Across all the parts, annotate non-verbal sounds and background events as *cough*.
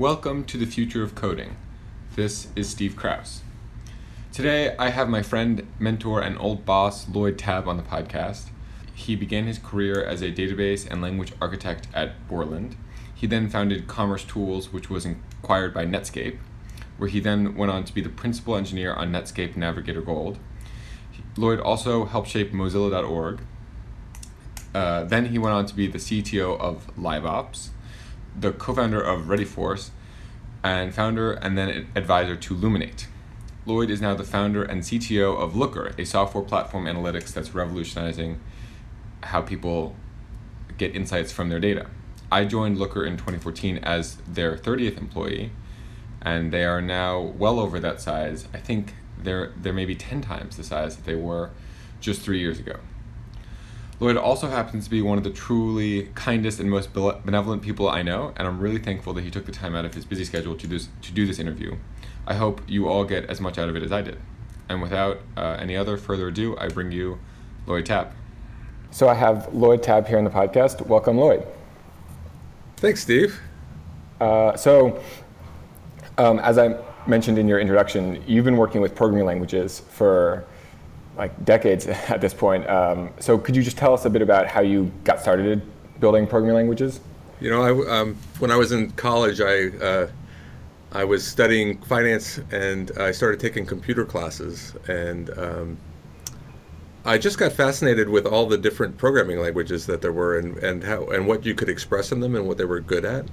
Welcome to the future of coding. This is Steve Krouse. Today, I have my friend, mentor, and old boss, Lloyd Tabb, on the podcast. He began his career as a database and language architect at Borland. He then founded Commerce Tools, which was acquired by Netscape, where he then went on to be the principal engineer on Netscape Navigator Gold. Lloyd also helped shape Mozilla.org. Uh, then he went on to be the CTO of LiveOps, the co-founder of ReadyForce, and founder and then advisor to Luminate. Lloyd is now the founder and CTO of Looker, a software platform analytics that's revolutionizing how people get insights from their data. I joined Looker in 2014 as their 30th employee, and they are now well over that size. I think they're they're maybe 10 times the size that they were just three years ago. Lloyd also happens to be one of the truly kindest and most benevolent people I know, and I'm really thankful that he took the time out of his busy schedule to, this, to do this interview. I hope you all get as much out of it as I did. And without uh, any other further ado, I bring you Lloyd Tabb. So I have Lloyd Tabb here on the podcast. Welcome, Lloyd. Thanks, Steve. Uh, so, um, as I mentioned in your introduction, you've been working with programming languages for like decades *laughs* at this point. Um, so could you just tell us a bit about how you got started building programming languages? You know, I, um, when I was in college, I uh, I was studying finance and I started taking computer classes, and um, I just got fascinated with all the different programming languages that there were, and, and how and what you could express in them, and what they were good at.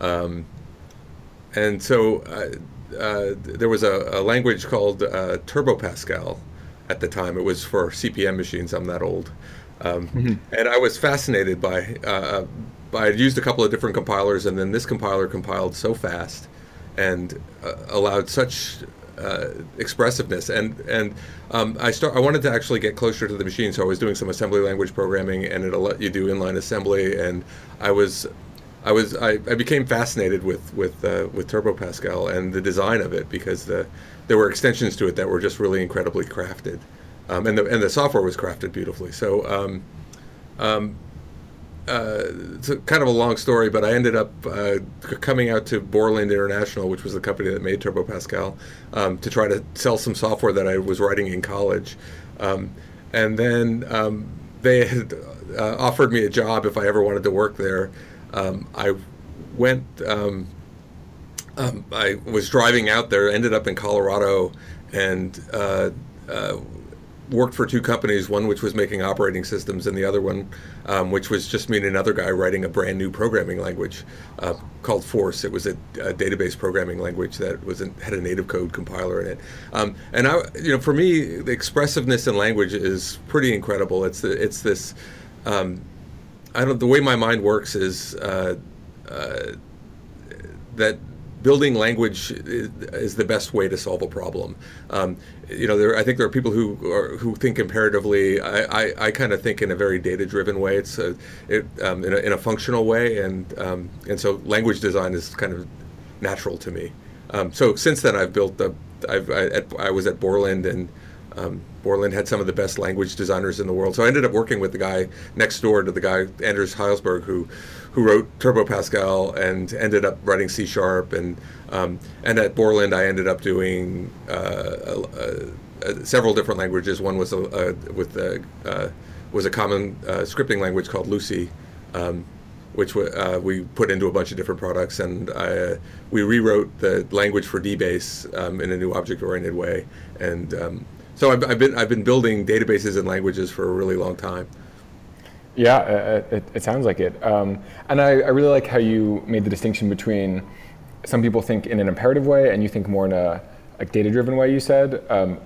Um, and so uh, uh, there was a, a language called uh, Turbo Pascal at the time. It was for CP/M machines. I'm that old, um, mm-hmm. and I was fascinated by. Uh, I used a couple of different compilers, and then this compiler compiled so fast and uh, allowed such uh, expressiveness. And and um, I start. I wanted to actually get closer to the machine, so I was doing some assembly language programming, and it'll let you do inline assembly. And I was. I was I, I became fascinated with with uh, with Turbo Pascal and the design of it because the there were extensions to it that were just really incredibly crafted, um, and the and the software was crafted beautifully. So, um, um, uh, it's a, kind of a long story, but I ended up uh, coming out to Borland International, which was the company that made Turbo Pascal, um, to try to sell some software that I was writing in college, um, and then um, they had uh, offered me a job if I ever wanted to work there. I went um, I was driving out there, ended up in Colorado, and uh, uh, worked for two companies. One which was making operating systems, and the other one, um, which was just me and another guy writing a brand new programming language uh, called Force. It was a, a, database programming language that was had a native code compiler in it. Um, and I, you know, for me, the expressiveness in language is pretty incredible. It's the, it's this. Um, I don't. The way my mind works is uh, uh, that building language is, is, the best way to solve a problem. Um, you know, there, I think there are people who are, who think imperatively. I, I, I kind of think in a very data-driven way. It's a, it, um, in, a, in a functional way, and um, and so language design is kind of natural to me. Um, so since then, I've built the. I've, I, at, I was at Borland and. Borland had some of the best language designers in the world. So I ended up working with the guy next door to the guy Anders Hejlsberg, who who wrote Turbo Pascal and ended up writing C Sharp. And um, and at Borland, I ended up doing uh, uh, uh, several different languages. One was a, with uh, was a common uh, scripting language called Lucy. Um, which uh, we put into a bunch of different products, and I, we rewrote the language for DBase um, in a new object-oriented way. And um, so I've, I've, been I've been building databases and languages for a really long time. Yeah, uh, uh, it, it sounds like it. Um, and I, I, really like how you made the distinction between some people think in an imperative way and you think more in a like data-driven way. You said. Um,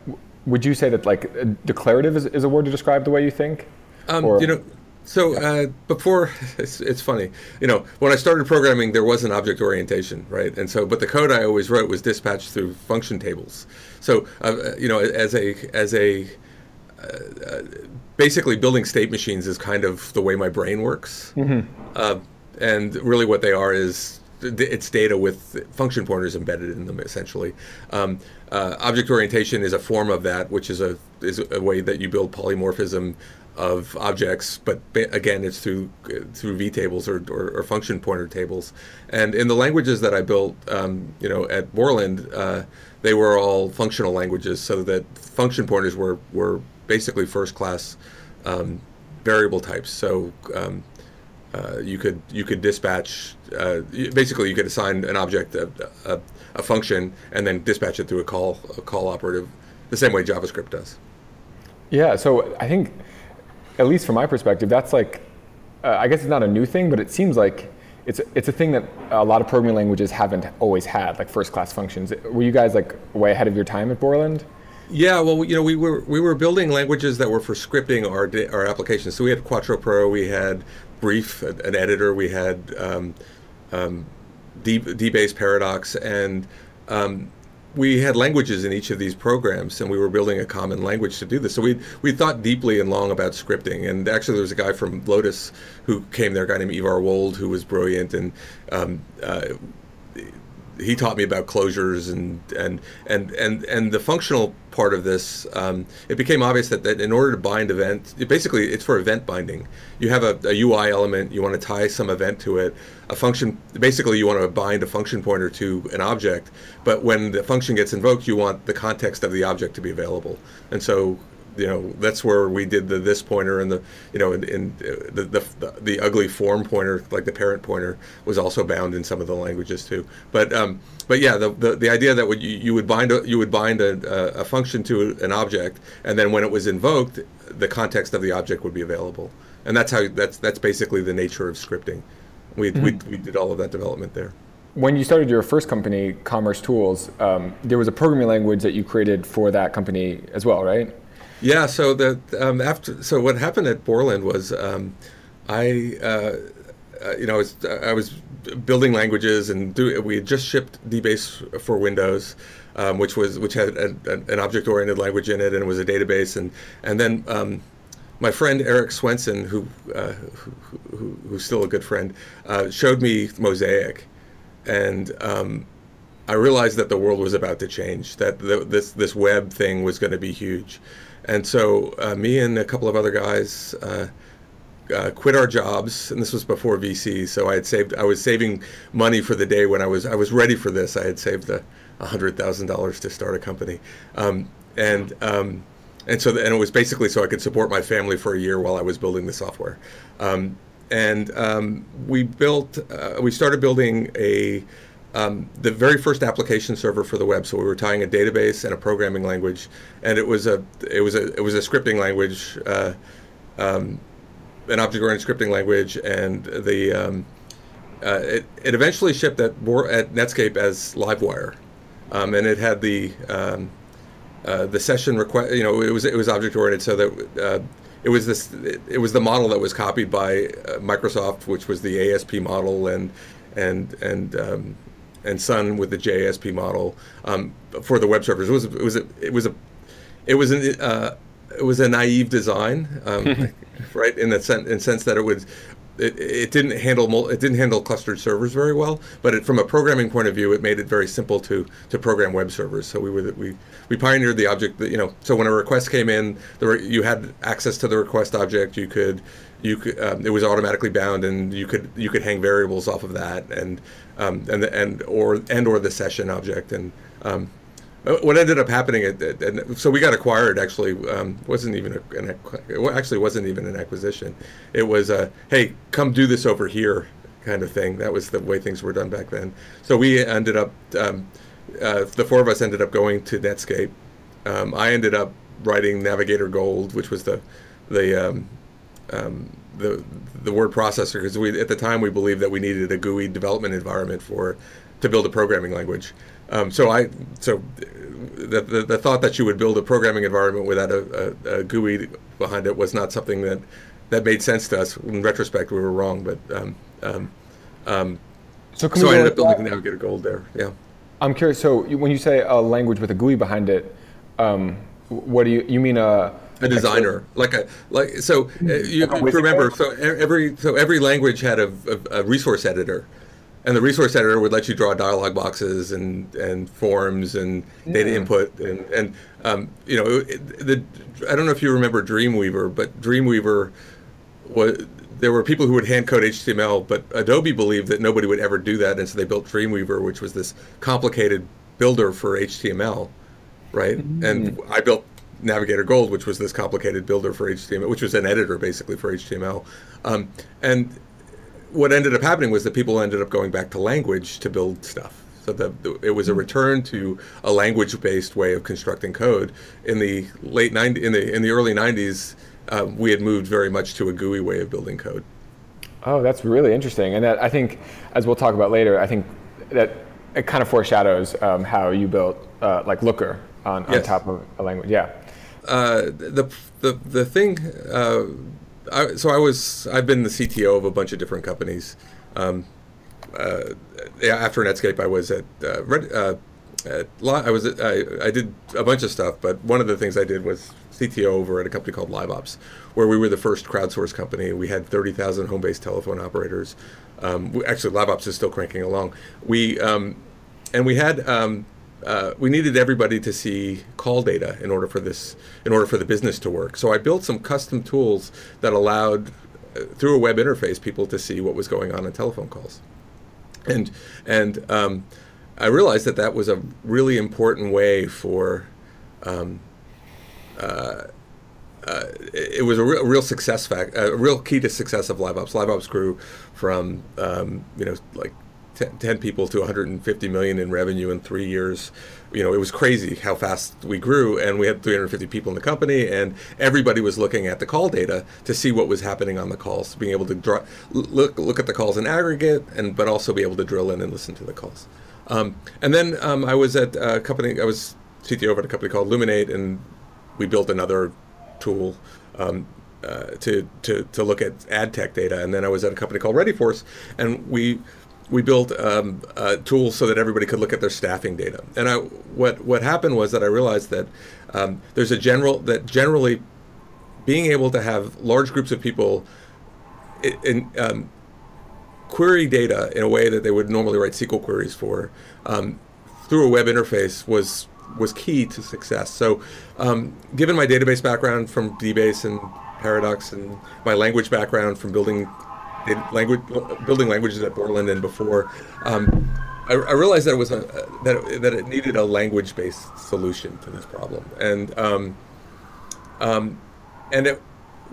would you say that like declarative is, is, a word to describe the way you think? Um, you know, so uh, before *laughs* it's, it's funny, you know, when I started programming, there was an object orientation, right? And so, but the code I always wrote was dispatched through function tables. So, uh, you know, as a as a uh, basically building state machines is kind of the way my brain works. Mm-hmm. Uh, and really, what they are is it's data with function pointers embedded in them, essentially. Um, uh, object orientation is a form of that, which is a is a way that you build polymorphism of objects, but again, it's through through v tables or, or, or, function pointer tables. And in the languages that I built, um, you know, at Borland, uh, they were all functional languages, so that function pointers were were basically first class um, variable types. So um, uh, you could you could dispatch uh, basically you could assign an object a, a, a, function and then dispatch it through a call a call operative, the same way JavaScript does. Yeah. So I think at least from my perspective, that's like, uh, I guess it's not a new thing, but it seems like it's it's a thing that a lot of programming languages haven't always had, like first class functions. Were you guys like way ahead of your time at Borland? Yeah, well, you know, we were we were building languages that were for scripting our our applications. So we had Quattro Pro, we had Brief, an editor, we had um, um, D, DBase Paradox, and um, we had languages in each of these programs, and we were building a common language to do this. So we we thought deeply and long about scripting. And actually, there was a guy from Lotus who came there, a guy named Ivar Wold, who was brilliant, and um, uh, he taught me about closures and and and and and the functional part of this. Um, it became obvious that, that in order to bind event, it basically it's for event binding. You have a, a, UI element, you want to tie some event to it. A function, basically, you want to bind a function pointer to an object. But when the function gets invoked, you want the context of the object to be available. And so you know that's where we did the this pointer and the you know in, in uh, the, the, the ugly form pointer like the parent pointer was also bound in some of the languages too but um, but yeah the, the, the idea that would you, you would bind a, you would bind a, a function to an object and then when it was invoked the context of the object would be available and that's how that's that's basically the nature of scripting we, mm-hmm. we, we did all of that development there when you started your first company, Commerce Tools, um, there was a programming language that you created for that company as well, right? Yeah. So the um, after so what happened at Borland was um, I uh, uh, you know I was, I was building languages and do, we had just shipped DBase for Windows. Um, which was which had a, a, an object-oriented language in it, and it was a database, and and then um, my friend Eric Swenson, who, uh, who, who, who's still a good friend, uh, showed me Mosaic, and um, I realized that the world was about to change. That the, this this web thing was going to be huge, and so uh, me and a couple of other guys uh, uh, quit our jobs, and this was before VC. So I had saved. I was saving money for the day when I was I was ready for this. I had saved a hundred thousand dollars to start a company, um, and um, and so the, and it was basically so I could support my family for a year while I was building the software. Um, and um, we built. Uh, we started building a um, the very first application server for the web. So we were tying a database and a programming language, and it was a it was a it was a scripting language, uh, um, an object-oriented scripting language, and the um, uh, it, it eventually shipped at at Netscape as Livewire, um, and it had the um, uh, the session request. You know, it was it was object-oriented, so that uh, it was this it was the model that was copied by uh, Microsoft, which was the ASP model, and and and um, and Sun with the JSP model um, for the web servers. It was it was a, it was a it was an uh, it was a naive design, um, *laughs* right? In the sense in sense that it would it, it didn't handle it didn't handle clustered servers very well, but it, from a programming point of view, it made it very simple to to program web servers. So we were we we pioneered the object that you know. So when a request came in, there you had access to the request object. You could you could um, it was automatically bound, and you could you could hang variables off of that, and um, and the, and or and or the session object, and um, what ended up happening, and so we got acquired. Actually, um, wasn't even an it actually wasn't even an acquisition. It was a hey, come do this over here kind of thing. That was the way things were done back then. So we ended up, um, uh, the four of us ended up going to Netscape. Um, I ended up writing Navigator Gold, which was the the um, um, the the word processor because we at the time we believed that we needed a GUI development environment for to build a programming language. Um, so I so the, the, the thought that you would build a programming environment without a, a, a, GUI behind it was not something that that made sense to us. In retrospect, we were wrong, but um, um, um so, so I ended up building Navigator Gold there. Yeah. I'm curious. So when you say a language with a GUI behind it, um, what do you you mean a a designer like a like so uh, you remember so every so every language had a, a, a resource editor and the resource editor would let you draw dialog boxes and, and forms and data Yeah. input and and um, you know it, the I don't know if you remember Dreamweaver, but Dreamweaver was there were people who would hand code HTML, but Adobe believed that nobody would ever do that, and so they built Dreamweaver, which was this complicated builder for HTML, right? And I built Navigator Gold, which was this complicated builder for HTML, which was an editor basically for HTML, um, and what ended up happening was that people ended up going back to language to build stuff. So the, the- it was a return to a language-based way of constructing code. In the late 90, in the in the early 90s, uh, we had moved very much to a GUI way of building code. Oh, that's really interesting. And that, I think, as we'll talk about later, I think that it kind of foreshadows um, how you built uh, like Looker on, on top of a language. Yeah. Uh, the the the thing. I, so I was I've been the CTO of a bunch of different companies. Um, uh, after Netscape, I was at uh, Red, uh, at I was at, I, I did a bunch of stuff, but one of the things I did was CTO over at a company called LiveOps, where we were the first crowdsourced company. We had thirty thousand home-based telephone operators. Um, we, actually, LiveOps is still cranking along. We um, and we had um, uh, we needed everybody to see call data in order for this in order for the business to work. So I built some custom tools that allowed uh, through a web interface people to see what was going on in telephone calls and and um, I realized that that was a really important way for um, uh, uh, it was a real, real success fact, a real key to success of LiveOps. LiveOps grew from um, you know like 10, 10 people to 150 million in revenue in three years. You know, it was crazy how fast we grew, and we had 350 people in the company, and everybody was looking at the call data to see what was happening on the calls, being able to draw, look look at the calls in aggregate, and but also be able to drill in and listen to the calls. Um, and then um, I was at a company. I was CTO at a company called Luminate, and we built another tool um, uh, to, to to look at ad tech data. And then I was at a company called ReadyForce, and we we built um, a tool so that everybody could look at their staffing data. And I what what happened was that I realized that um, there's a general that generally being able to have large groups of people i- in, um, query data in a way that they would normally write SQL queries for um, through a web interface was was key to success. So, um, given my database background from DBase and Paradox, and my language background from building data- language building languages at Borland and before, um, I, I realized that it was a that it, that it needed a language based solution to this problem, and um, um, and it,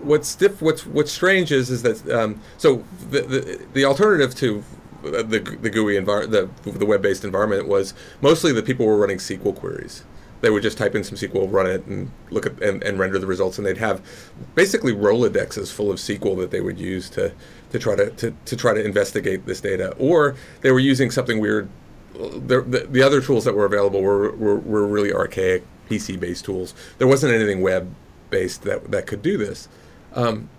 what's diff, what's what's strange is is that um, so the, the the alternative to the the GUI environment the the web based environment was mostly that people were running SQL queries. They would just type in some SQL, run it, and look at and, and render the results, and they'd have basically Rolodexes full of SQL that they would use to to try to, to, to try to investigate this data, or they were using something weird. The, the, the other tools that were available were, were, were really archaic PC based tools. There wasn't anything web based that that could do this, um,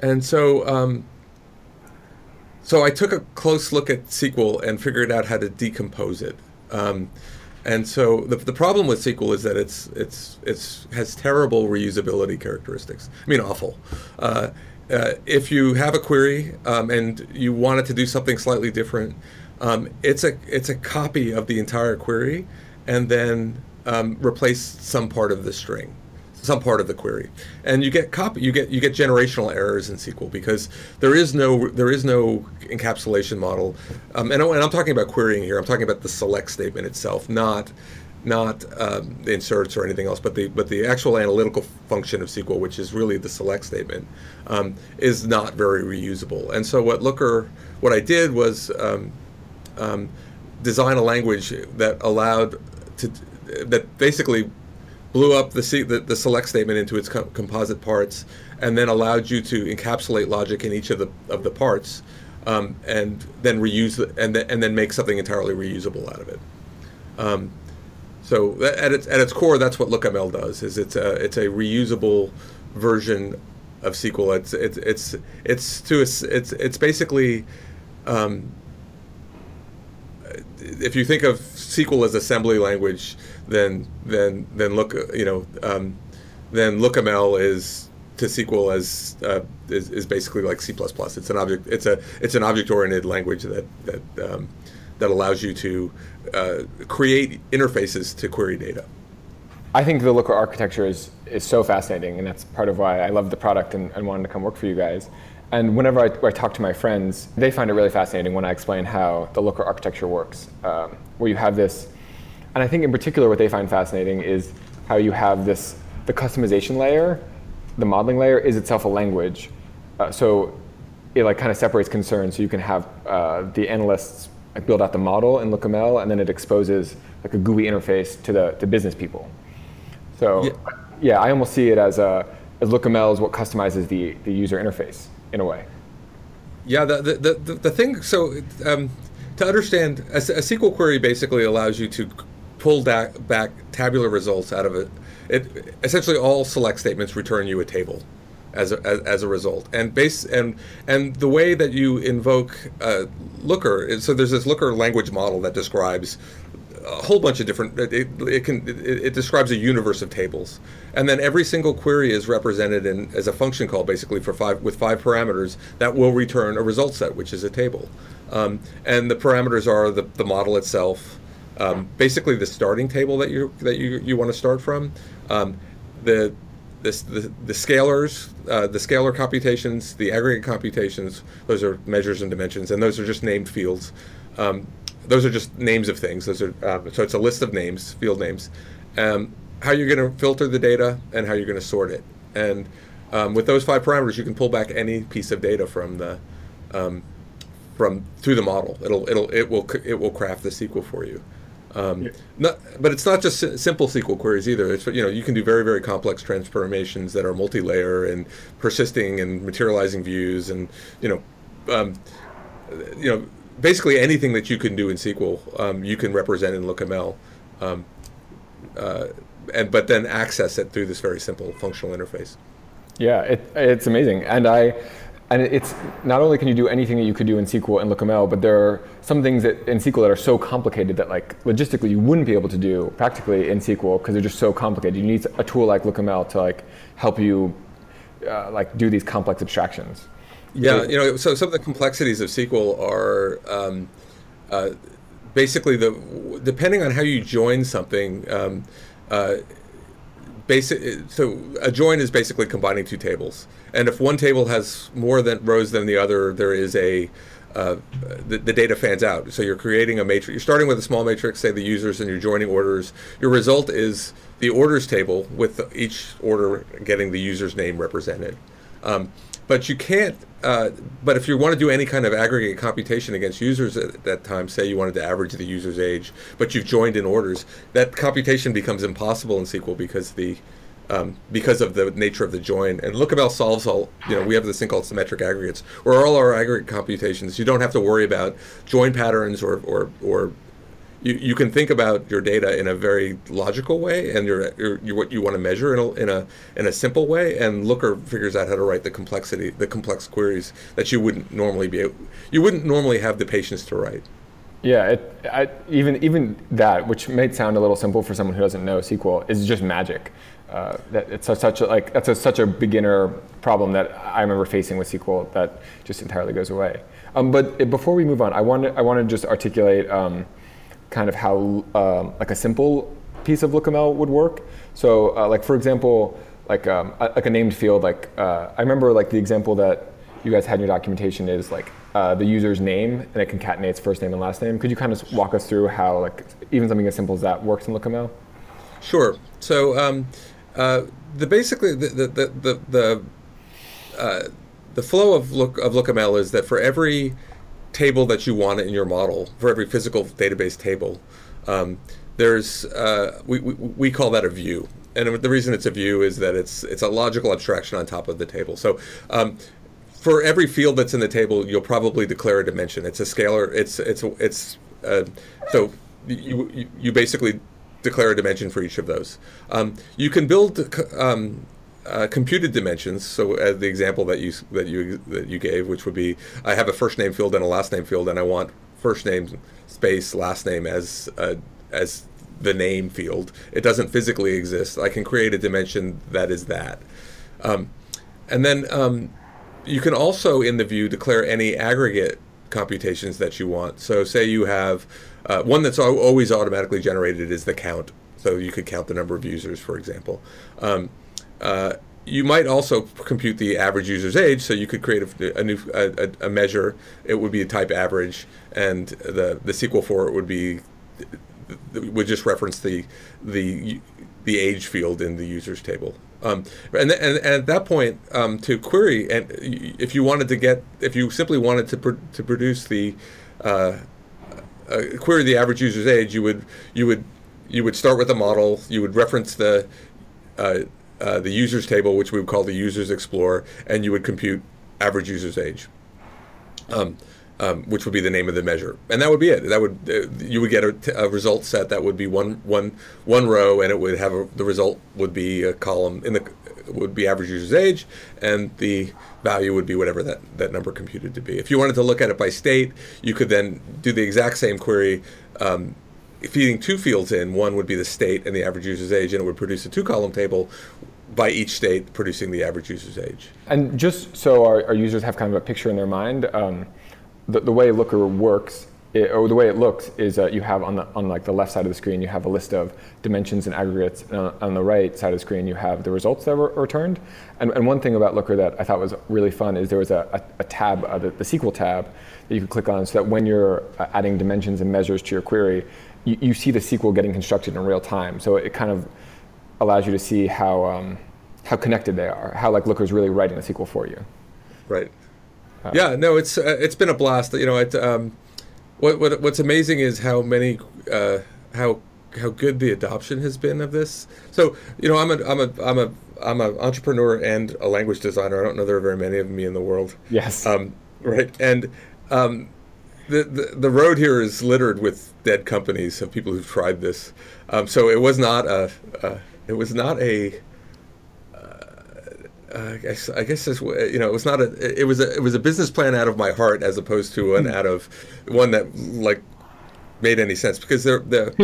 and so um, so I took a close look at SQL and figured out how to decompose it. Um, and so the, the problem with SQL is that it's it's it's has terrible reusability characteristics. I mean, awful. Uh, uh, if you have a query um, and you want it to do something slightly different, um, it's a it's a copy of the entire query, and then um, replace some part of the string some part of the query, and you get copy you get you get generational errors in SQL because there is no there is no encapsulation model, um, and, and I'm talking about querying here. I'm talking about the select statement itself, not not um, inserts or anything else, but the but the actual analytical function of SQL, which is really the select statement, um, is not very reusable. And so what Looker what I did was um, um, design a language that allowed to that basically blew up the, se- the, the select statement into its co- composite parts, and then allowed you to encapsulate logic in each of the of the parts, um, and then reuse the, and and then make something entirely reusable out of it. So at its at its core, that's what LookML does. Is it's a it's a reusable version of SQL. It's it's it's it's to a s it's it's basically um, if you think of SQL as assembly language, then then then look you know um, then LookML is to SQL as uh, is, is, basically like C++. It's an object. It's a it's an object-oriented language that that um, that allows you to uh, create interfaces to query data. I think the Looker architecture is is so fascinating, and that's part of why I love the product and, and wanted to come work for you guys. And whenever I, I, talk to my friends, they find it really fascinating when I explain how the Looker architecture works, um, where you have this, and I think in particular what they find fascinating is how you have this the customization layer, the modeling layer is itself a language. Uh, so it like kind of separates concerns. So you can have uh, the analysts like, build out the model in LookML, and then it exposes like a GUI interface to the to business people. So yeah, yeah I almost see it as a as LookML is what customizes the the user interface in a way. Yeah, the the the, the thing. So um, to understand a, a SQL query basically allows you to pull da- back tabular results out of it it essentially all select statements return you a table as a, as, a result. And base and and the way that you invoke uh, Looker so there's this Looker language model that describes a whole bunch of different it, it can it, it, describes a universe of tables. And then every single query is represented in as a function call basically for five with five parameters that will return a result set which is a table. Um, and the parameters are the, the model itself um, basically the starting table that you that you, you want to start from. Um, the, the, the, scalars, uh, the scalar computations, the aggregate computations, those are measures and dimensions, and those are just named fields. Um, those are just names of things. Those are um, so it's a list of names, field names. Um, how you're going to filter the data and how you're going to sort it. And um, with those five parameters, you can pull back any piece of data from the um, from through the model. It'll it'll it will it will craft the SQL for you. Um, not, but it's not just simple SQL queries either. It's you know you can do very very complex transformations that are multi-layer and persisting and materializing views and you know um, you know basically anything that you can do in SQL um, you can represent in LookML, um, uh, and but then access it through this very simple functional interface. Yeah, it, it's amazing, and I and it's not only can you do anything that you could do in SQL and LookML, but there are some things that in SQL that are so complicated that like logistically you wouldn't be able to do practically in SQL because they're just so complicated. You need a tool like LookML to like help you uh, like do these complex abstractions. Yeah, you know, so some of the complexities of SQL are um, uh, basically the depending on how you join something. Um, uh, basic so a join is basically combining two tables. And if one table has more than rows than the other there is a uh, the, the, data fans out. So you're creating a matrix you're starting with a small matrix say the users and you're joining orders. Your result is the orders table with each order getting the user's name represented. Um, but you can't. Uh, but if you want to do any kind of aggregate computation against users at that time, say you wanted to average the user's age, but you've joined in orders, that computation becomes impossible in SQL because the um, because of the nature of the join. And LookML solves all, you know, we have this thing called symmetric aggregates, where all our aggregate computations, you don't have to worry about join patterns or, or, or you, you can think about your data in a very logical way and your, your, your what you want to measure in a, in a in a simple way and looker figures out how to write the complexity the complex queries that you wouldn't normally be you wouldn't normally have the patience to write yeah it, I, even even that which may sound a little simple for someone who doesn't know sql is just magic uh, that it's a, such a, like that's a, such a beginner problem that I remember facing with SQL that just entirely goes away. Um, but before we move on, I want to I want to just articulate um, kind of how um, like a simple piece of LookML would work. So uh, like for example, like um, a, like a named field, like uh, I remember like the example that you guys had in your documentation is like uh, the user's name and it concatenates first name and last name. Could you kind of walk us through how like even something as simple as that works in LookML? Sure. So um, uh, the basically the the the the, the, uh, the flow of look of LookML is that for every table that you want in your model for every physical database table. Um, there's uh, we, we, we call that a view, and the reason it's a view is that it's it's a logical abstraction on top of the table. So um, for every field that's in the table, you'll probably declare a dimension. It's a scalar. It's it's it's uh, so you you basically declare a dimension for each of those. Um, you can build um, uh, computed dimensions. So, as the example that you that you that you gave, which would be, I have a first name field and a last name field, and I want first name space last name as uh, as the name field. It doesn't physically exist. I can create a dimension that is that. Um, and then um, you can also in the view declare any aggregate computations that you want. So say you have uh, one that's always automatically generated is the count. So you could count the number of users, for example. Um, uh, you might also compute the average user's age, so you could create a, a new a, a, measure. It would be a type average, and the the SQL for it would be would just reference the the the age field in the users table. Um, and, and, and, at that point, um, to query, and if you wanted to get, if you simply wanted to, to produce the uh, uh, query the average user's age, you would you would you would start with a model. You would reference the uh, uh, the users table, which we would call the users explorer, and you would compute average user's age. Um, um, which would be the name of the measure, and that would be it. That would uh, you would get a, a, result set that would be one one one row, and it would have a, the result would be a column in the would be average user's age, and the value would be whatever that that number computed to be. If you wanted to look at it by state, you could then do the exact same query. Um, feeding two fields in, one would be the state and the average user's age, and it would produce a two-column table by each state producing the average user's age. And just so our, our users have kind of a picture in their mind, um, the, the way Looker works, it, or the way it looks, is uh, you have on the on like the left side of the screen, you have a list of dimensions and aggregates, and on, on the right side of the screen, you have the results that were returned. And, and one thing about Looker that I thought was really fun is there was a, a, a tab, uh, the, the SQL tab, that you could click on, so that when you're uh, adding dimensions and measures to your query, you, you see the SQL getting constructed in real time. So it kind of allows you to see how um, how connected they are, how like Looker's really writing the SQL for you. Right. Uh, yeah, no, it's uh, it's been a blast. You know, it, um, what, what what's amazing is how many uh, how how good the adoption has been of this. So you know, I'm a I'm a I'm a I'm an entrepreneur and a language designer. I don't know there are very many of me in the world. Yes. Um, right, and um, the, the the road here is littered with dead companies of people who've tried this. Um, so it was not a, a it was not a uh, I guess, I guess this, you know, it was not a, it was a, it was a business plan out of my heart as opposed to an hmm. out of one that like made any sense because there, the,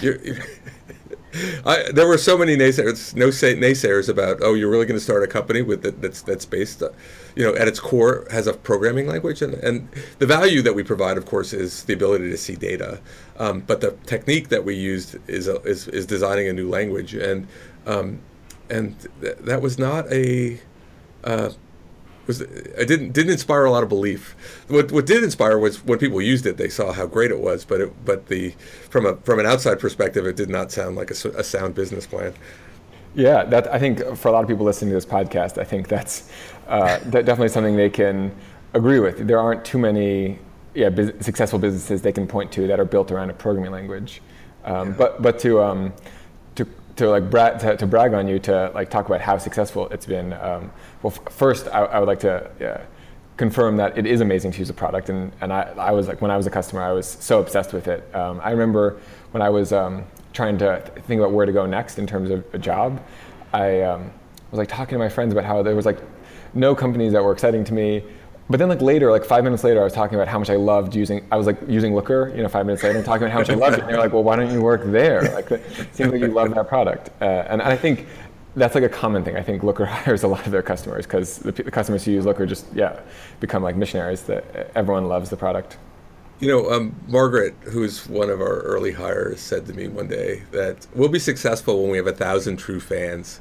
you're, *laughs* I, there were so many naysayers, no say, naysayers about, oh, you're really going to start a company with that, that's that's based, uh, you know, at its core has a programming language, and, and the value that we provide, of course, is the ability to see data, um, but the technique that we used is a, is, is designing a new language, and um, and th- that was not a uh, was it didn't didn't inspire a lot of belief. What what did inspire was when people used it, they saw how great it was. But it, but the from a from an outside perspective, it did not sound like a, a sound business plan. Yeah, that I think for a lot of people listening to this podcast, I think that's uh, that definitely something they can agree with. There aren't too many yeah successful businesses they can point to that are built around a programming language. Um, yeah. But but to um, to like bra- to, to, brag on you to like talk about how successful it's been. Um, well, f- first I, I, would like to yeah, confirm that it is amazing to use a product, and and I, I was like when I was a customer, I was so obsessed with it. Um, I remember when I was um, trying to think about where to go next in terms of a job, I um, was like talking to my friends about how there was like no companies that were exciting to me but then like later, like five minutes later, I was talking about how much I loved using. I was like using Looker, you know, five minutes later, and talking about how much I loved it. And they're like, well, why don't you work there? Like, it seems like you love that product. Uh, and I think that's like a common thing. I think Looker *laughs* hires a lot of their customers because the, the, customers who use Looker just yeah become like missionaries. That everyone loves the product. You know, um, Margaret, who's one of our early hires, said to me one day that we'll be successful when we have a thousand true fans.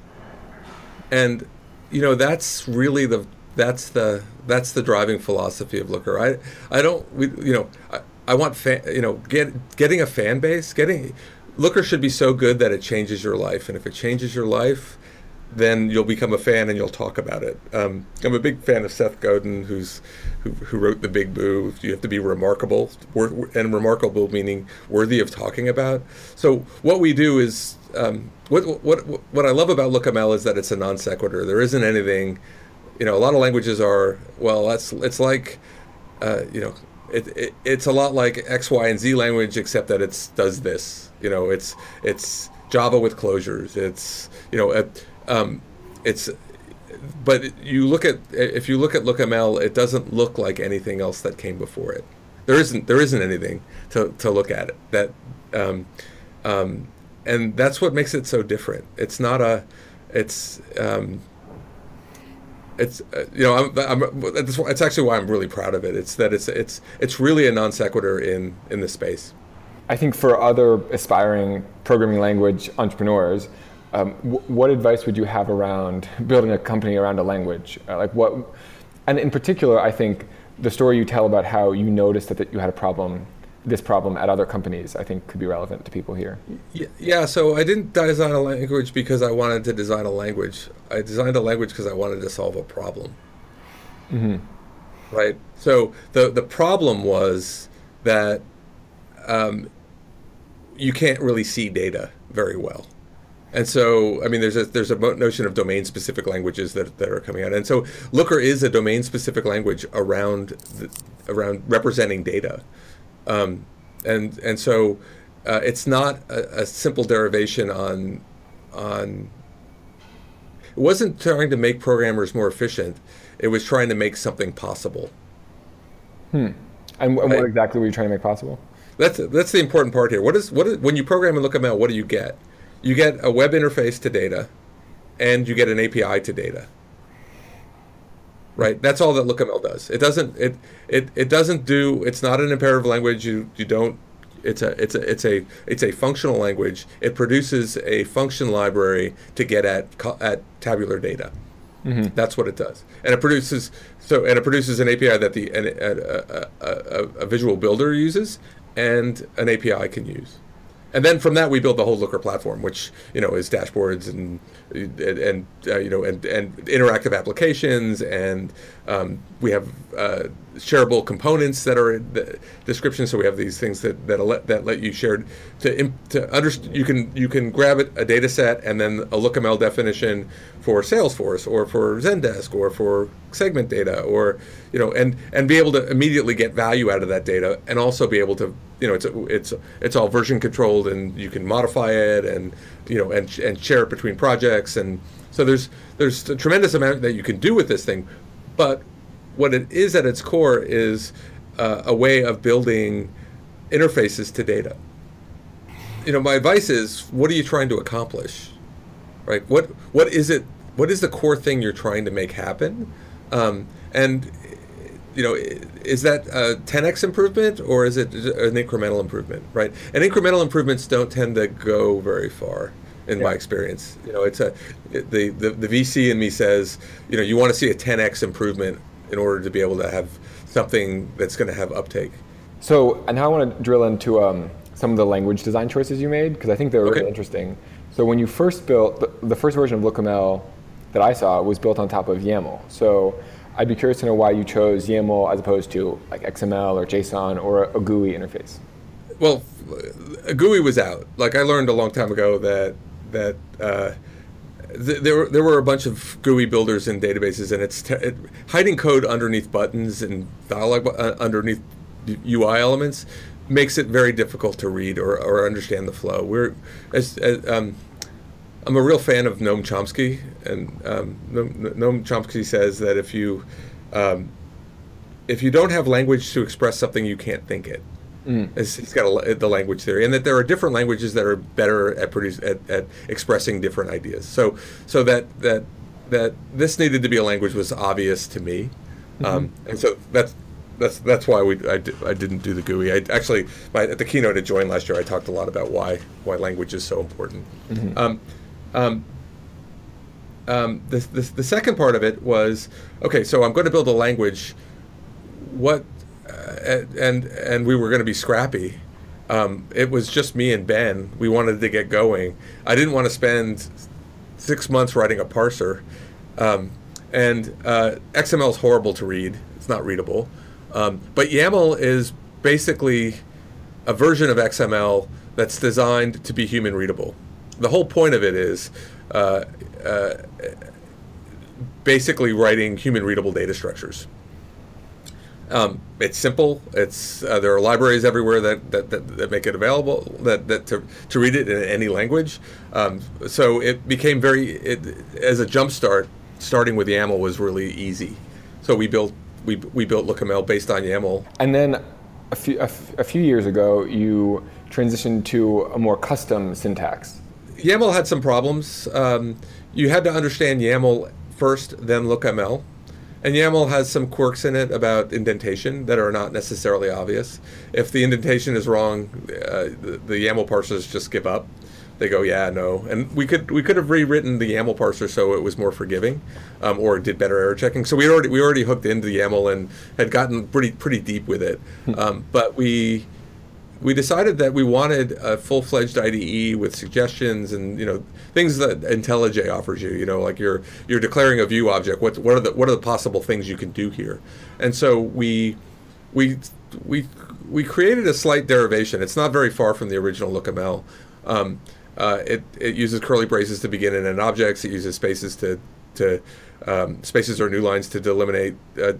And you know, that's really the that's the that's the driving philosophy of Looker. I I don't we you know I, I want fan you know get getting a fan base getting Looker should be so good that it changes your life, and if it changes your life, then you'll become a fan and you'll talk about it. Um, I'm a big fan of Seth Godin, who's who, who wrote The Big Moo. You have to be remarkable, and remarkable meaning worthy of talking about. So what we do is um, what what what I love about LookML is that it's a non sequitur. There isn't anything you know, a lot of languages are well. That's it's like, uh, you know, it, it, it's a lot like X, Y, and Z language, except that it does this. You know, it's it's Java with closures. It's you know, um, it's but you look at if you look at LookML, it doesn't look like anything else that came before it. There isn't there isn't anything to, to look at it that, um, um, and that's what makes it so different. It's not a, it's um, it's uh, you know I'm, I'm that's, that's actually why I'm really proud of it. It's that it's it's it's really a non sequitur in in the space. I think for other aspiring programming language entrepreneurs, um, w- what advice would you have around *laughs* building a company around a language? Uh, like what, and in particular, I think the story you tell about how you noticed that, that you had a problem, this problem at other companies, I think could be relevant to people here. Yeah, yeah, so I didn't design a language because I wanted to design a language. I designed a language because I wanted to solve a problem. Mm-hmm. Right. So the the problem was that um, you can't really see data very well. And so, I mean, there's a there's a notion of domain-specific languages that, that are coming out, and so Looker is a domain-specific language around the, around representing data, um, and and so uh, it's not a, a, simple derivation on on. It wasn't trying to make programmers more efficient; it was trying to make something possible. Hmm. And, and what exactly were you trying to make possible? That's that's the important part here. What is what is when you program in LookML? What do you get? You get a web interface to data, and you get an API to data. Right. That's all that LookML does. It doesn't. It it it doesn't do. It's not an imperative language. You you don't. It's a it's a it's a it's a functional language. It produces a function library to get at at tabular data. Mm-hmm. That's what it does, and it produces so and it produces an API that the an, a, a, a, a visual builder uses, and an API can use. And then from that we build the whole Looker platform, which you know is dashboards and and, and uh, you know and, and interactive applications, and um, we have uh, shareable components that are the description. So we have these things that that let that let you share to to understand. You can you can grab it a data set and then a LookML definition for Salesforce or for Zendesk or for segment data or you know and and be able to immediately get value out of that data and also be able to you know it's it's it's all version controlled and you can modify it and you know and and share it between projects and so there's there's a tremendous amount that you can do with this thing but what it is at its core is uh, a way of building interfaces to data. You know my advice is what are you trying to accomplish? Right? What what is it what is the core thing you're trying to make happen? Um, and you know, is that a 10x improvement or is it an incremental improvement, right? And incremental improvements don't tend to go very far, in yeah. my experience. You know, it's a the, the the VC in me says, you know, you want to see a 10x improvement in order to be able to have something that's going to have uptake. So, and now I want to drill into um, some of the language design choices you made because I think they're okay. really interesting. So, when you first built the, the first version of LookML that I saw was built on top of YAML. So I'd be curious to know why you chose YAML as opposed to like XML or JSON or a GUI interface. Well, a GUI was out. Like I learned a long time ago that that uh, th- there were there were a bunch of GUI builders in databases, and it's te- it, hiding code underneath buttons and dialog uh, underneath UI elements makes it very difficult to read or, or understand the flow. We're as, as um, I'm a real fan of Noam Chomsky, and um, Noam Chomsky says that if you um, if you don't have language to express something, you can't think it. Mm. He's got a, the language theory, and that there are different languages that are better at produce at, at expressing different ideas. So so that that that this needed to be a language was obvious to me, mm-hmm. um, and so that's that's that's why we I, di- I didn't do the GUI. I actually my, at the keynote at Join last year, I talked a lot about why why language is so important. Mm-hmm. Um, um, um, the, the, the, second part of it was okay, so I'm going to build a language. What, and and we were going to be scrappy. Um, it was just me and Ben. We wanted to get going. I didn't want to spend six months writing a parser. Um, and uh, XML is horrible to read. It's not readable. Um, but YAML is basically a version of XML that's designed to be human readable the whole point of it is uh, uh, basically writing human readable data structures. Um, it's simple. It's uh, there are libraries everywhere that, that, that, that, make it available that, that to, to read it in any language. Um, so it became very it, as a jumpstart. Starting with YAML was really easy. So we built we, we built LookML based on YAML. And then a few, a, f- a few years ago, you transitioned to a more custom syntax. YAML had some problems. Um, you had to understand YAML first, then LookML. And YAML has some quirks in it about indentation that are not necessarily obvious. If the indentation is wrong, uh, the, the YAML parsers just give up. They go, yeah, no, and we could we could have rewritten the YAML parser so it was more forgiving, um, or did better error checking. So we already we already hooked into the YAML and had gotten pretty pretty deep with it, um, but we we decided that we wanted a full-fledged IDE with suggestions and you know things that IntelliJ offers you. You know, like you're you're declaring a view object. What what are the what are the possible things you can do here? And so we we we we created a slight derivation. It's not very far from the original LookML. Um, uh, it it uses curly braces to begin and end objects. It uses spaces to to um, spaces or new lines to delimitate. Uh,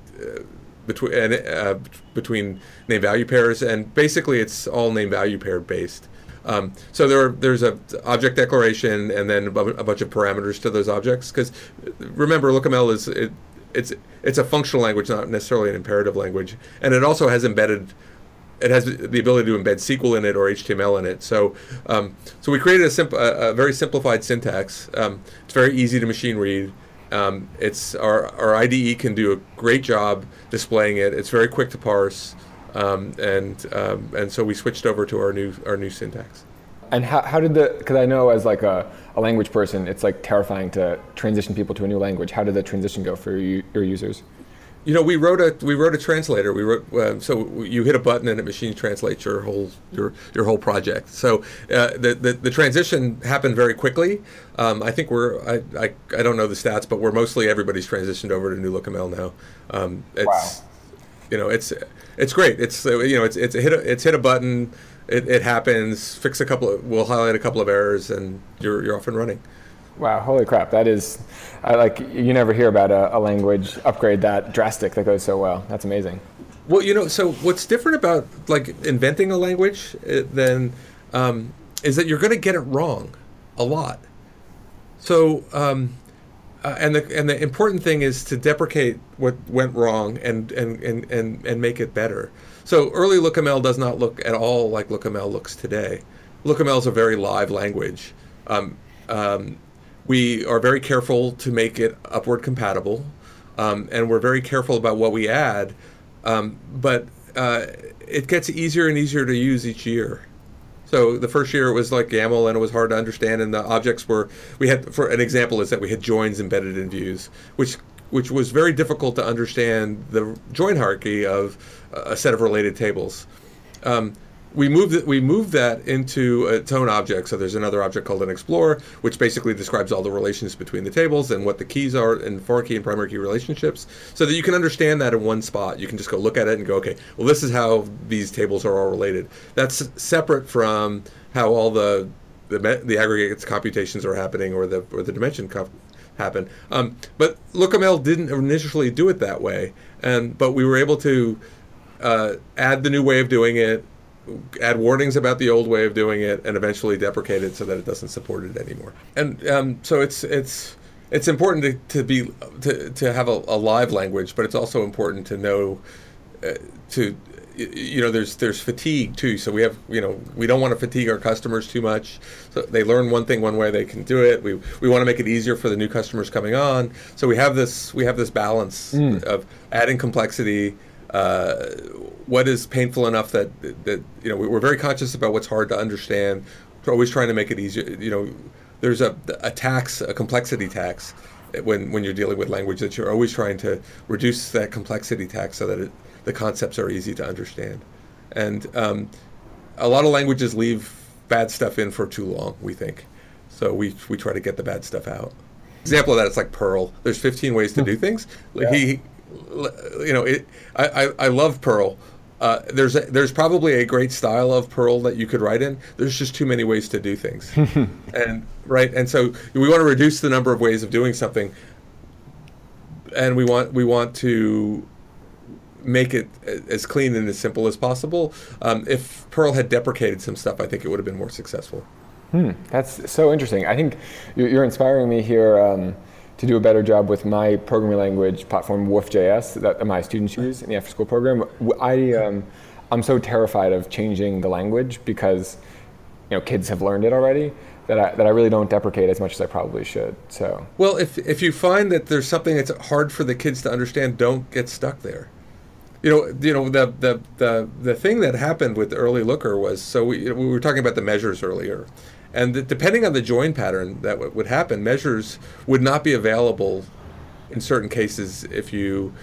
between uh, between name value pairs, and basically it's all name value pair based. Um, so there, there's a object declaration and then a bunch of parameters to those objects. Because remember, LookML is it, it's it's a functional language, not necessarily an imperative language, and it also has embedded. It has the ability to embed SQL in it or HTML in it. So, um, so we created a, simp- a, a very simplified syntax. Um, it's very easy to machine read. Um, it's our, our IDE can do a great job displaying it. It's very quick to parse, um, and um, and so we switched over to our new our new syntax. And how, how did the because I know as like a, a language person, it's like terrifying to transition people to a new language. How did the transition go for you, your users? You know, we wrote a we wrote a translator. We wrote uh, so you hit a button and it machine translates your whole your your whole project. So uh, the, the, the transition happened very quickly. Um, I think we're I, I, I don't know the stats, but we're mostly everybody's transitioned over to New LookML now. Um, it's wow. you know it's it's great. It's uh, you know it's it's hit a, it's hit a button. It, it happens. Fix a couple. Of, we'll highlight a couple of errors, and you're you're off and running. Wow, holy crap! That is, I, like, you never hear about a, a, language upgrade that drastic that goes so well. That's amazing. Well, you know, so what's different about like inventing a language uh, than um, is that you're going to get it wrong a lot. So, um, uh, and the and the important thing is to deprecate what went wrong and and and and, and make it better. So early LookML does not look at all like LookML looks today. LookML is a very live language. Um, um, we are very careful to make it upward compatible, um, and we're very careful about what we add. Um, but uh, it gets easier and easier to use each year. So the first year it was like YAML and it was hard to understand, and the objects were we had for an example is that we had joins embedded in views, which which was very difficult to understand the join hierarchy of a set of related tables. Um, we moved it, we moved that into its own object. So there's another object called an explorer, which basically describes all the relations between the tables and what the keys are and foreign key and primary key relationships, so that you can understand that in one spot. You can just go look at it and go, okay, well this is how these tables are all related. That's separate from how all the the, the aggregates computations are happening or the or the dimension comp- happen. Um, but LookML didn't initially do it that way, and but we were able to uh, add the new way of doing it add warnings about the old way of doing it and eventually deprecate it so that it doesn't support it anymore. And um, so it's it's it's important to, to be to, to have a, a live language, but it's also important to know uh, to you know there's there's fatigue too so we have you know we don't want to fatigue our customers too much so they learn one thing one way they can do it we we want to make it easier for the new customers coming on so we have this we have this balance mm. of adding complexity uh, what is painful enough that that you know we're very conscious about what's hard to understand. We're always trying to make it easier. You know, there's a, a tax, a complexity tax, when when you're dealing with language that you're always trying to reduce that complexity tax so that it, the concepts are easy to understand. And um, a lot of languages leave bad stuff in for too long. We think, so we we try to get the bad stuff out. Example of that, it's like Perl. There's 15 ways to do things. Yeah. He you know, it, I, I, I love Perl. Uh, there's a, there's probably a great style of Perl that you could write in. There's just too many ways to do things, *laughs* and right, and so we want to reduce the number of ways of doing something, and we want we want to make it as clean and as simple as possible. Um, if Perl had deprecated some stuff, I think it would have been more successful. Hmm, that's so interesting. I think you're inspiring me here. Um, to do a better job with my programming language platform WoofJS that my students use in the after school program. I um, I'm so terrified of changing the language because you know kids have learned it already that I, that I really don't deprecate as much as I probably should. So Well, if if you find that there's something that's hard for the kids to understand, don't get stuck there. You know, you know the the the, the thing that happened with early looker was so we we were talking about the measures earlier, and depending on the join pattern that w- would happen, measures would not be available in certain cases if you.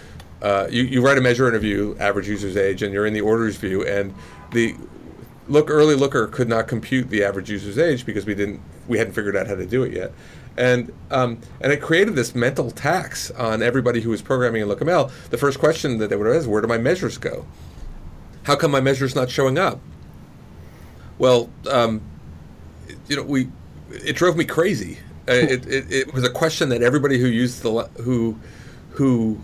Uh, you, you write a measure in a view, average user's age, and you're in the orders view, and the look early looker could not compute the average user's age because we didn't we hadn't figured out how to do it yet. And um, and it created this mental tax on everybody who was programming in lookml the first question that they would ask is where do my measures go? How come my measures not showing up? Well um, you know we it drove me crazy Uh, it, it, it was a question that everybody who used the who who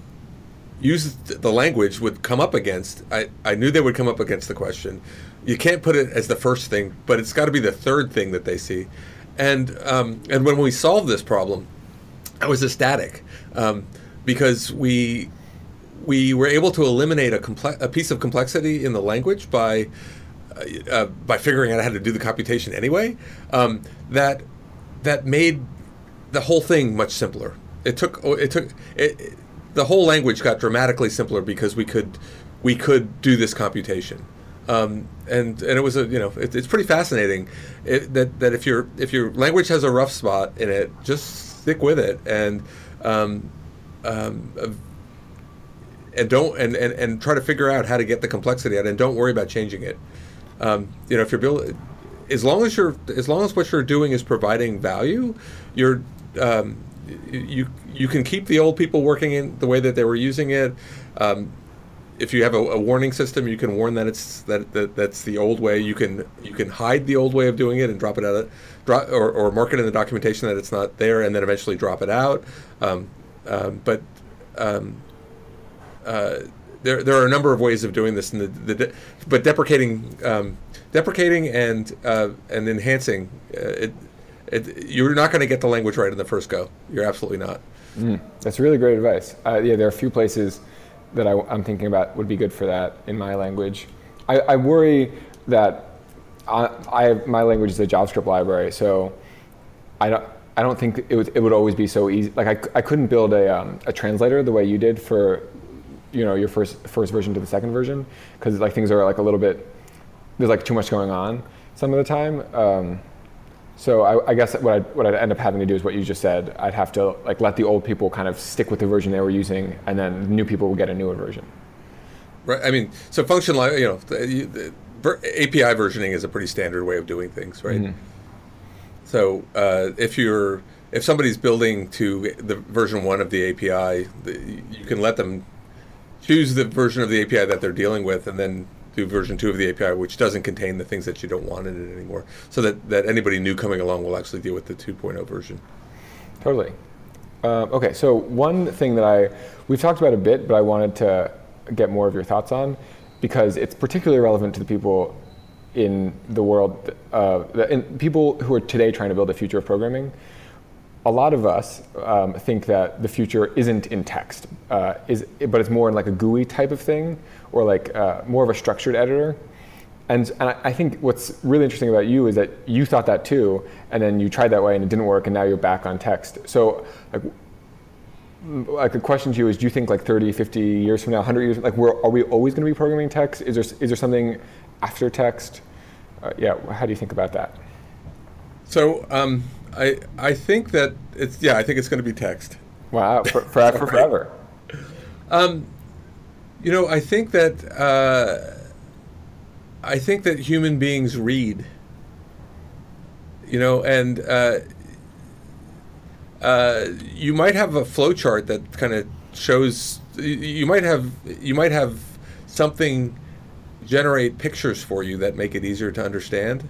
used the language would come up against. I, I knew they would come up against the question. You can't put it as the first thing, but it's got to be the third thing that they see. And um, and when we solved this problem, I was ecstatic um, because we we were able to eliminate a, comple- a piece of complexity in the language by uh, by figuring out how to do the computation anyway. Um, that that made the whole thing much simpler. It took oh, it took it, it- the whole language got dramatically simpler because we could we could do this computation. Um, and and it was a you know it, it's pretty fascinating that that if your if your language has a rough spot in it, just stick with it and um, um, uh, and don't and, and, and try to figure out how to get the complexity out and don't worry about changing it. Um, you know, if you're building, as long as you're as long as what you're doing is providing value, you're um, you you can keep the old people working in the way that they were using it. Um, if you have a, a warning system, you can warn that it's that, that that's the old way. You can you can hide the old way of doing it and drop it out, of, drop or, or mark it in the documentation that it's not there, and then eventually drop it out. Um, um, but um, uh, there, there are a number of ways of doing this, the, the but deprecating, um, deprecating and uh, and enhancing, uh, it, it, you're not going to get the language right in the first go. You're absolutely not. That's really great advice. Uh, yeah, there are a few places that I, am thinking about would be good for that in my language. I, I worry that I, I have, my language is a JavaScript library, so I don't. I don't think it would, it would always be so easy. Like I, I couldn't build a, um, a translator the way you did for, you know, your first first version to the second version, because like things are like a little bit, there's like too much going on some of the time. Um, so I, I guess what I'd, what I'd end up having to do is what you just said. I'd have to like let the old people kind of stick with the version they were using, and then new people will get a newer version. Right. I mean, so function you know, the, the, API versioning is a pretty standard way of doing things, right? So uh, if you're if somebody's building to the version one of the API, the, you can let them choose the version of the API that they're dealing with, and then do version two of the API, which doesn't contain the things that you don't want in it anymore, so that, that anybody new coming along will actually deal with the 2.0 version. Totally. Um, okay, so one thing that I we've talked about a bit, but I wanted to get more of your thoughts on because it's particularly relevant to the people in the world, uh, in people who are today trying to build a future of programming. A lot of us um, think that the future isn't in text, uh, is, but it's more in like a GUI type of thing, or like uh, more of a structured editor. And, and I I think what's really interesting about you is that you thought that too, and then you tried that way and it didn't work, and now you're back on text. So, like, like the question to you is: Do you think like 30, 50 years from now, 100 years, like, are we always going to be programming text? Is there is there something after text? Uh, yeah, how do you think about that? So um, I I think that it's yeah I think it's going to be text. Wow, for, for, for *laughs* forever. You know, I think that uh, I think that human beings read. You know, and uh, uh, you might have a flowchart that kind of shows. You, you might have you might have something generate pictures for you that make it easier to understand.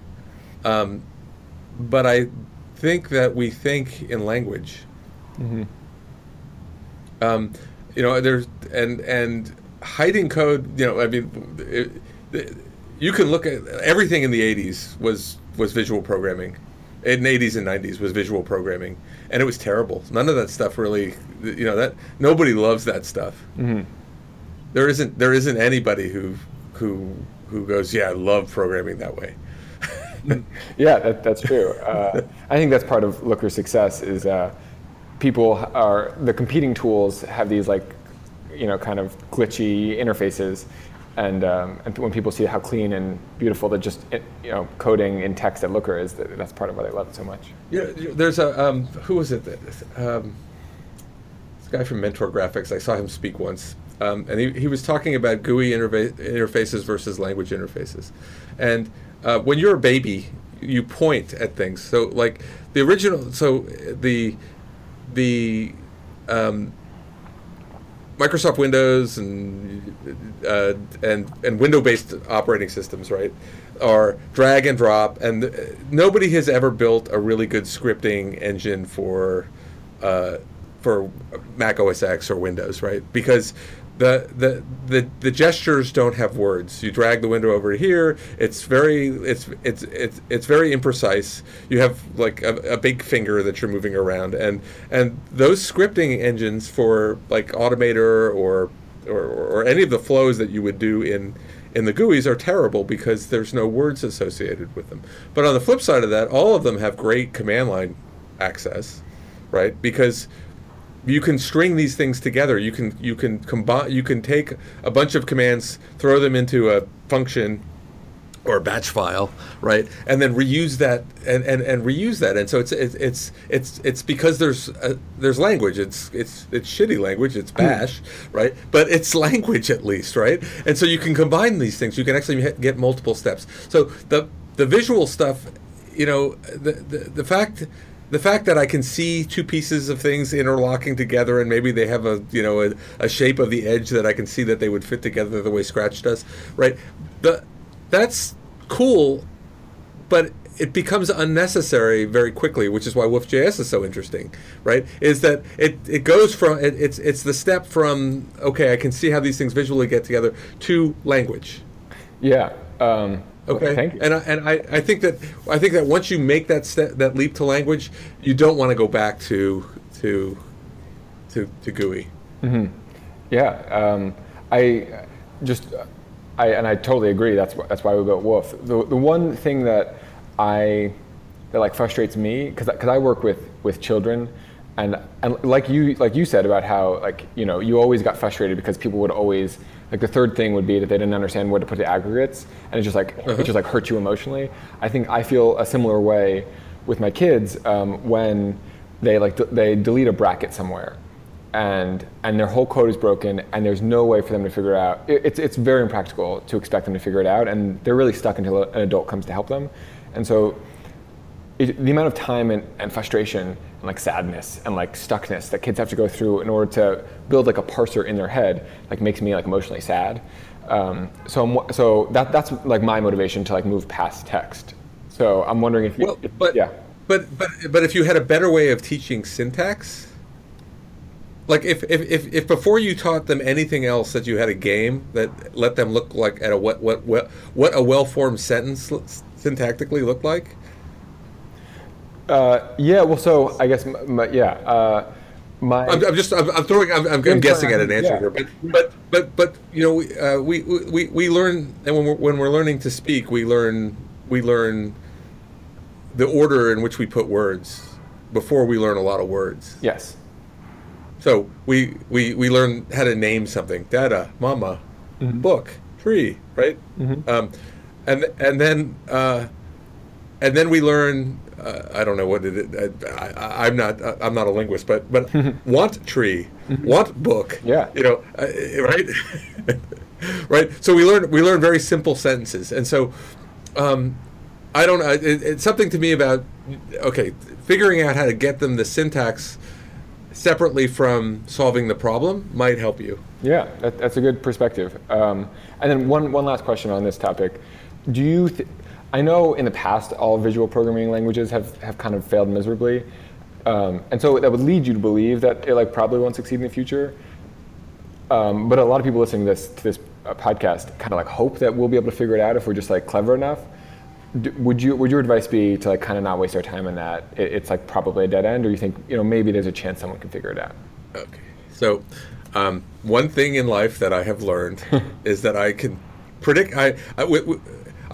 Um, but I think that we think in language. Um, you know, there's and and hiding code. You know, I mean, it, it, you can look at everything in the '80s was was visual programming. In the '80s and '90s was visual programming, and it was terrible. None of that stuff really. You know that nobody loves that stuff. There isn't there isn't anybody who who who goes, yeah, I love programming that way. *laughs* yeah, that, that's true. Uh, I think that's part of Looker's success is uh, people are the competing tools have these like you know kind of glitchy interfaces, and um, and when people see how clean and beautiful that just you know coding in text at Looker is, that's part of why they love it so much. Yeah, there's a um, who was it? That, um, this guy from Mentor Graphics. I saw him speak once, um, and he, he was talking about GUI interfa- interfaces versus language interfaces, and uh, when you're a baby, you point at things. So like the original, so the the um, Microsoft Windows and uh, and and window-based operating systems, right, are drag and drop, and nobody has ever built a really good scripting engine for uh, for Mac OS X or Windows, right? Because the, the the the gestures don't have words. You drag the window over here. It's very it's it's it's it's very imprecise. You have like a, a, big finger that you're moving around, and and those scripting engines for like Automator or or, or any of the flows that you would do in in the GUIs are terrible because there's no words associated with them. But on the flip side of that, all of them have great command line access, right? Because you can string these things together. You can you can combine you can take a bunch of commands, throw them into a function or a batch file, right? And then reuse that and, and, and reuse that. And so it's it's it's it's, it's because there's a, there's language. It's it's it's shitty language. It's hmm. Bash, right? But it's *laughs* language at least, right? And so you can combine these things. You can actually get multiple steps. So the the visual stuff, you know, the the, the fact the fact that I can see two pieces of things interlocking together and maybe they have a you know a, a, shape of the edge that I can see that they would fit together the way Scratch does, right? The, that's cool, but it becomes unnecessary very quickly, which is why WoofJS is so interesting, right? Is that it, it goes from it, it's it's the step from okay, I can see how these things visually get together to language. Yeah. Um Okay. Thank you. And I, and I, I think that I think that once you make that step, that leap to language, you don't want to go back to to to, to GUI. Mm-hmm. Yeah. Um, I just I and I totally agree. That's that's why we built Woof. The the one thing that I that like frustrates me because because I work with with children and and like you like you said about how like you know you always got frustrated because people would always like the third thing would be that they didn't understand where to put the aggregates and it just like uh-huh. it just like hurt you emotionally. I think i feel a similar way with my kids um, when they like d- they delete a bracket somewhere and and their whole code is broken and there's no way for them to figure it out. It, it's it's very impractical to expect them to figure it out and they're really stuck until an adult comes to help them. And so it, the amount of time and, and frustration and like sadness and like stuckness that kids have to go through in order to build like a parser in their head like makes me like emotionally sad. Um, so I'm, so that that's like my motivation to like move past text. So i'm wondering if, you, well, but yeah. but but but if you had a better way of teaching syntax like if, if, if, if before you taught them anything else that you had a game that let them look like at a what what what, what a well formed sentence syntactically looked like uh, yeah, well, so I guess, my, yeah. Uh, my, I'm, I'm, just I'm, I'm throwing I'm, I'm, I'm guessing at an answer yeah. here, but but but but you know we uh, we, we we learn and when we're, when we're learning to speak, we learn we learn the order in which we put words before we learn a lot of words. Yes. So we we we learn how to name something: dada, mama, mm-hmm. book, tree, right? Mm-hmm. Um, and and then uh, and then we learn uh, I don't know what it is. I, am not I'm not a linguist, but but *laughs* want tree, want book. Yeah, you know, uh, right, *laughs* right. So we learn we learn very simple sentences, and so um, I don't. It, it's something to me about okay, figuring out how to get them the syntax separately from solving the problem might help you. Yeah, that, that's a good perspective. Um, and then one one last question on this topic: Do you th- I know in the past all visual programming languages have, have kind of failed miserably. Um, and so that would lead you to believe that it like probably won't succeed in the future. Um, but a lot of people listening to this, to this uh, podcast kind of like hope that we'll be able to figure it out if we're just like clever enough. D- would you would your advice be to like kind of not waste our time on that? It, it's like probably a dead end, or you think you know maybe there's a chance someone can figure it out? Okay, so um, one thing in life that I have learned *laughs* is that I can predict. I, I w- w-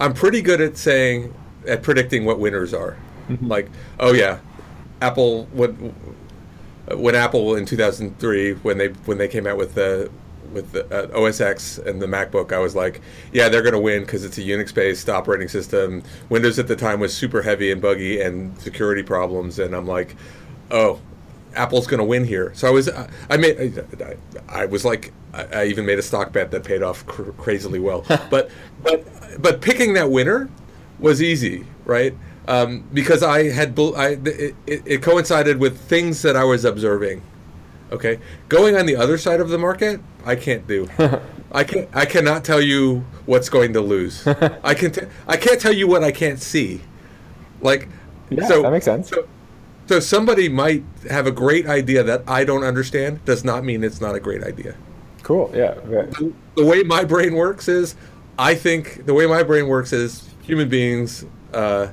I'm pretty good at saying at predicting what winners are. like, oh yeah, Apple when when Apple in 2003 when they when they came out with the with the uh, OS X and the MacBook, I was like, yeah, they're going to win because it's a Unix-based operating system. Windows at the time was super heavy and buggy and security problems, and I'm like, oh, Apple's going to win here. So I was, I made, I, I was like, I, I even made a stock bet that paid off cr- crazily well. *laughs* but, but, but picking that winner was easy, right? Um, because I had, I, it, it, it coincided with things that I was observing. Okay, going on the other side of the market, I can't do. *laughs* I can I cannot tell you what's going to lose. *laughs* I can t- I can't tell you what I can't see. Like, Yeah, so that makes sense. So, so somebody might have a great idea that I don't understand. Does not mean it's not a great idea. Cool. Yeah. yeah. The way my brain works is, I think the way my brain works is human beings uh,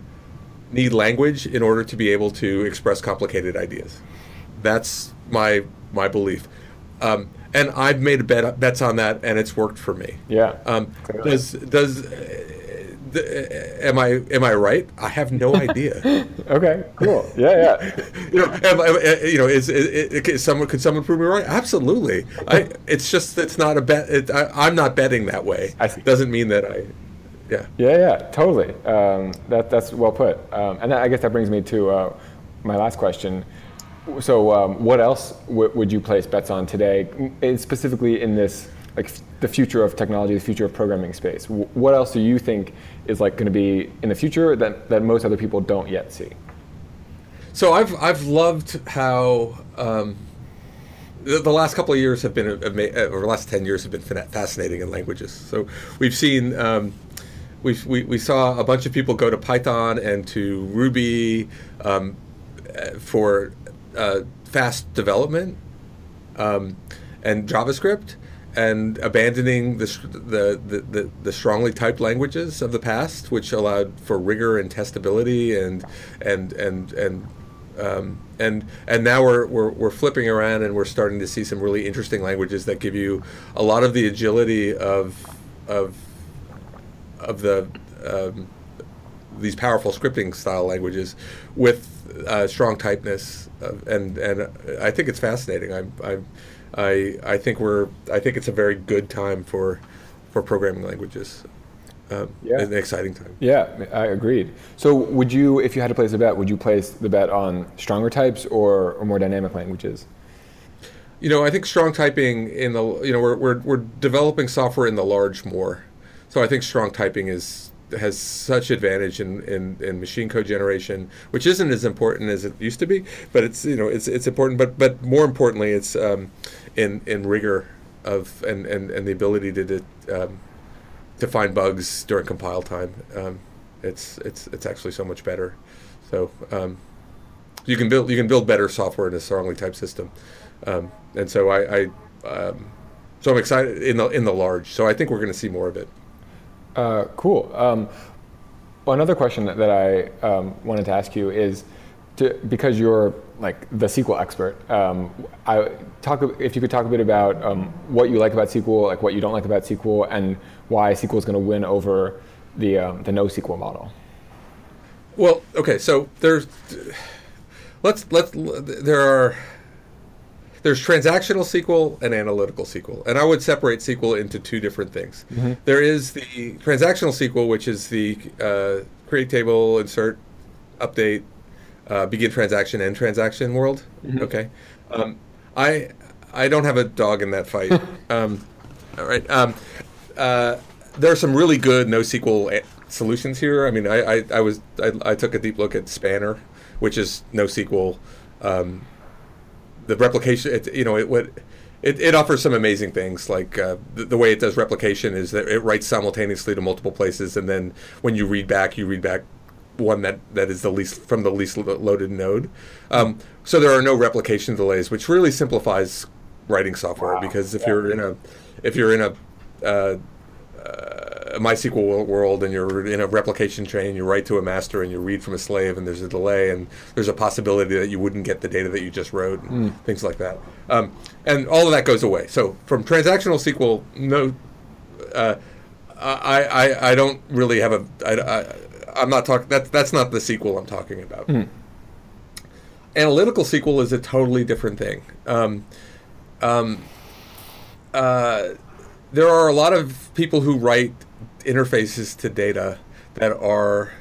need language in order to be able to express complicated ideas. That's my my belief. Um, and I've made bet, bets on that, and it's worked for me. Yeah. Um, does does uh, the, am I am I right? I have no idea. *laughs* Okay. Cool. Yeah. Yeah. *laughs* you know, am, am- uh, you know, is, is, is someone could someone prove me right? Absolutely. I. It's just it's not a bet. It, I, I'm not betting that way. I see. Doesn't mean that I. Yeah. Yeah, yeah, totally. Um, that, that's well put. Um, and that, I guess that brings me to uh, my last question. So, um, what else w- would you place bets on today, specifically in this, like the future of technology, the future of programming space? W- what else do you think is like going to be in the future that, that most other people don't yet see? So I've I've loved how um, the, the last couple of years have been ama- uh, or the last ten years have been fa- fascinating in languages. So we've seen. Um, we we, we saw a bunch of people go to Python and to Ruby um, uh, for uh, fast development um, and JavaScript, and abandoning the, the, the, the, strongly typed languages of the past, which allowed for rigor and testability and and and and um, and and now we're, we're we're flipping around and we're starting to see some really interesting languages that give you a lot of the agility of of of the um, these powerful scripting style languages with uh, strong typeness, uh, and and I think it's fascinating. I'm, I'm I I think we're I think it's a very good time for for programming languages. Um, Yeah. an exciting time. Yeah, I agreed. So, would you, if you had to place a bet, would you place the bet on stronger types or, or more dynamic languages? You know, I think strong typing in the you know we're we're we're developing software in the large more, so I think strong typing is has such advantage in, in, in machine code generation, which isn't as important as it used to be, but it's you know it's it's important, but but more importantly, it's um, in in rigor of and, and, and the ability to to, um, to find bugs during compile time. Um, it's it's it's actually so much better. So um, you can build you can build better software in a strongly typed system, um, and so I, I um, so I'm excited in the in the large. So I think we're going to see more of it. Uh, cool. Um, another question that, I um, wanted to ask you is, to, because you're like the SQL expert, um, I talk if you could talk a bit about um, what you like about SQL, like what you don't like about SQL, and why SQL is going to win over the um, the NoSQL model. Well, okay, so there's let's let's there are there's transactional SQL and analytical SQL, and I would separate SQL into two different things. There is the transactional SQL, which is the uh, create table, insert, update, uh, begin transaction, end transaction world. Okay, um, I I don't have a dog in that fight. *laughs* um, all right. Um, uh, there are some really good NoSQL a- solutions here. I mean, I, I, I was I, I took a deep look at Spanner, which is NoSQL. Um, the replication, it, you know, it would. It, it offers some amazing things, like uh, the, the way it does replication is that it writes simultaneously to multiple places, and then when you read back, you read back one that, that is the least from the least loaded node. Um, so there are no replication delays, which really simplifies writing software Wow. because if Yeah. you're in a if you're in a uh, uh, MySQL wo- world and you're in a replication chain, you write to a master and you read from a slave, and there's a delay, and there's a possibility that you wouldn't get the data that you just wrote, and things like that. Um, and all of that goes away. So from transactional SQL, no, uh, I, I, I don't really have a. I, I, I'm not talking. That's that's not the SQL I'm talking about. Analytical SQL is a totally different thing. Um, um, uh, there are a lot of people who write interfaces to data that are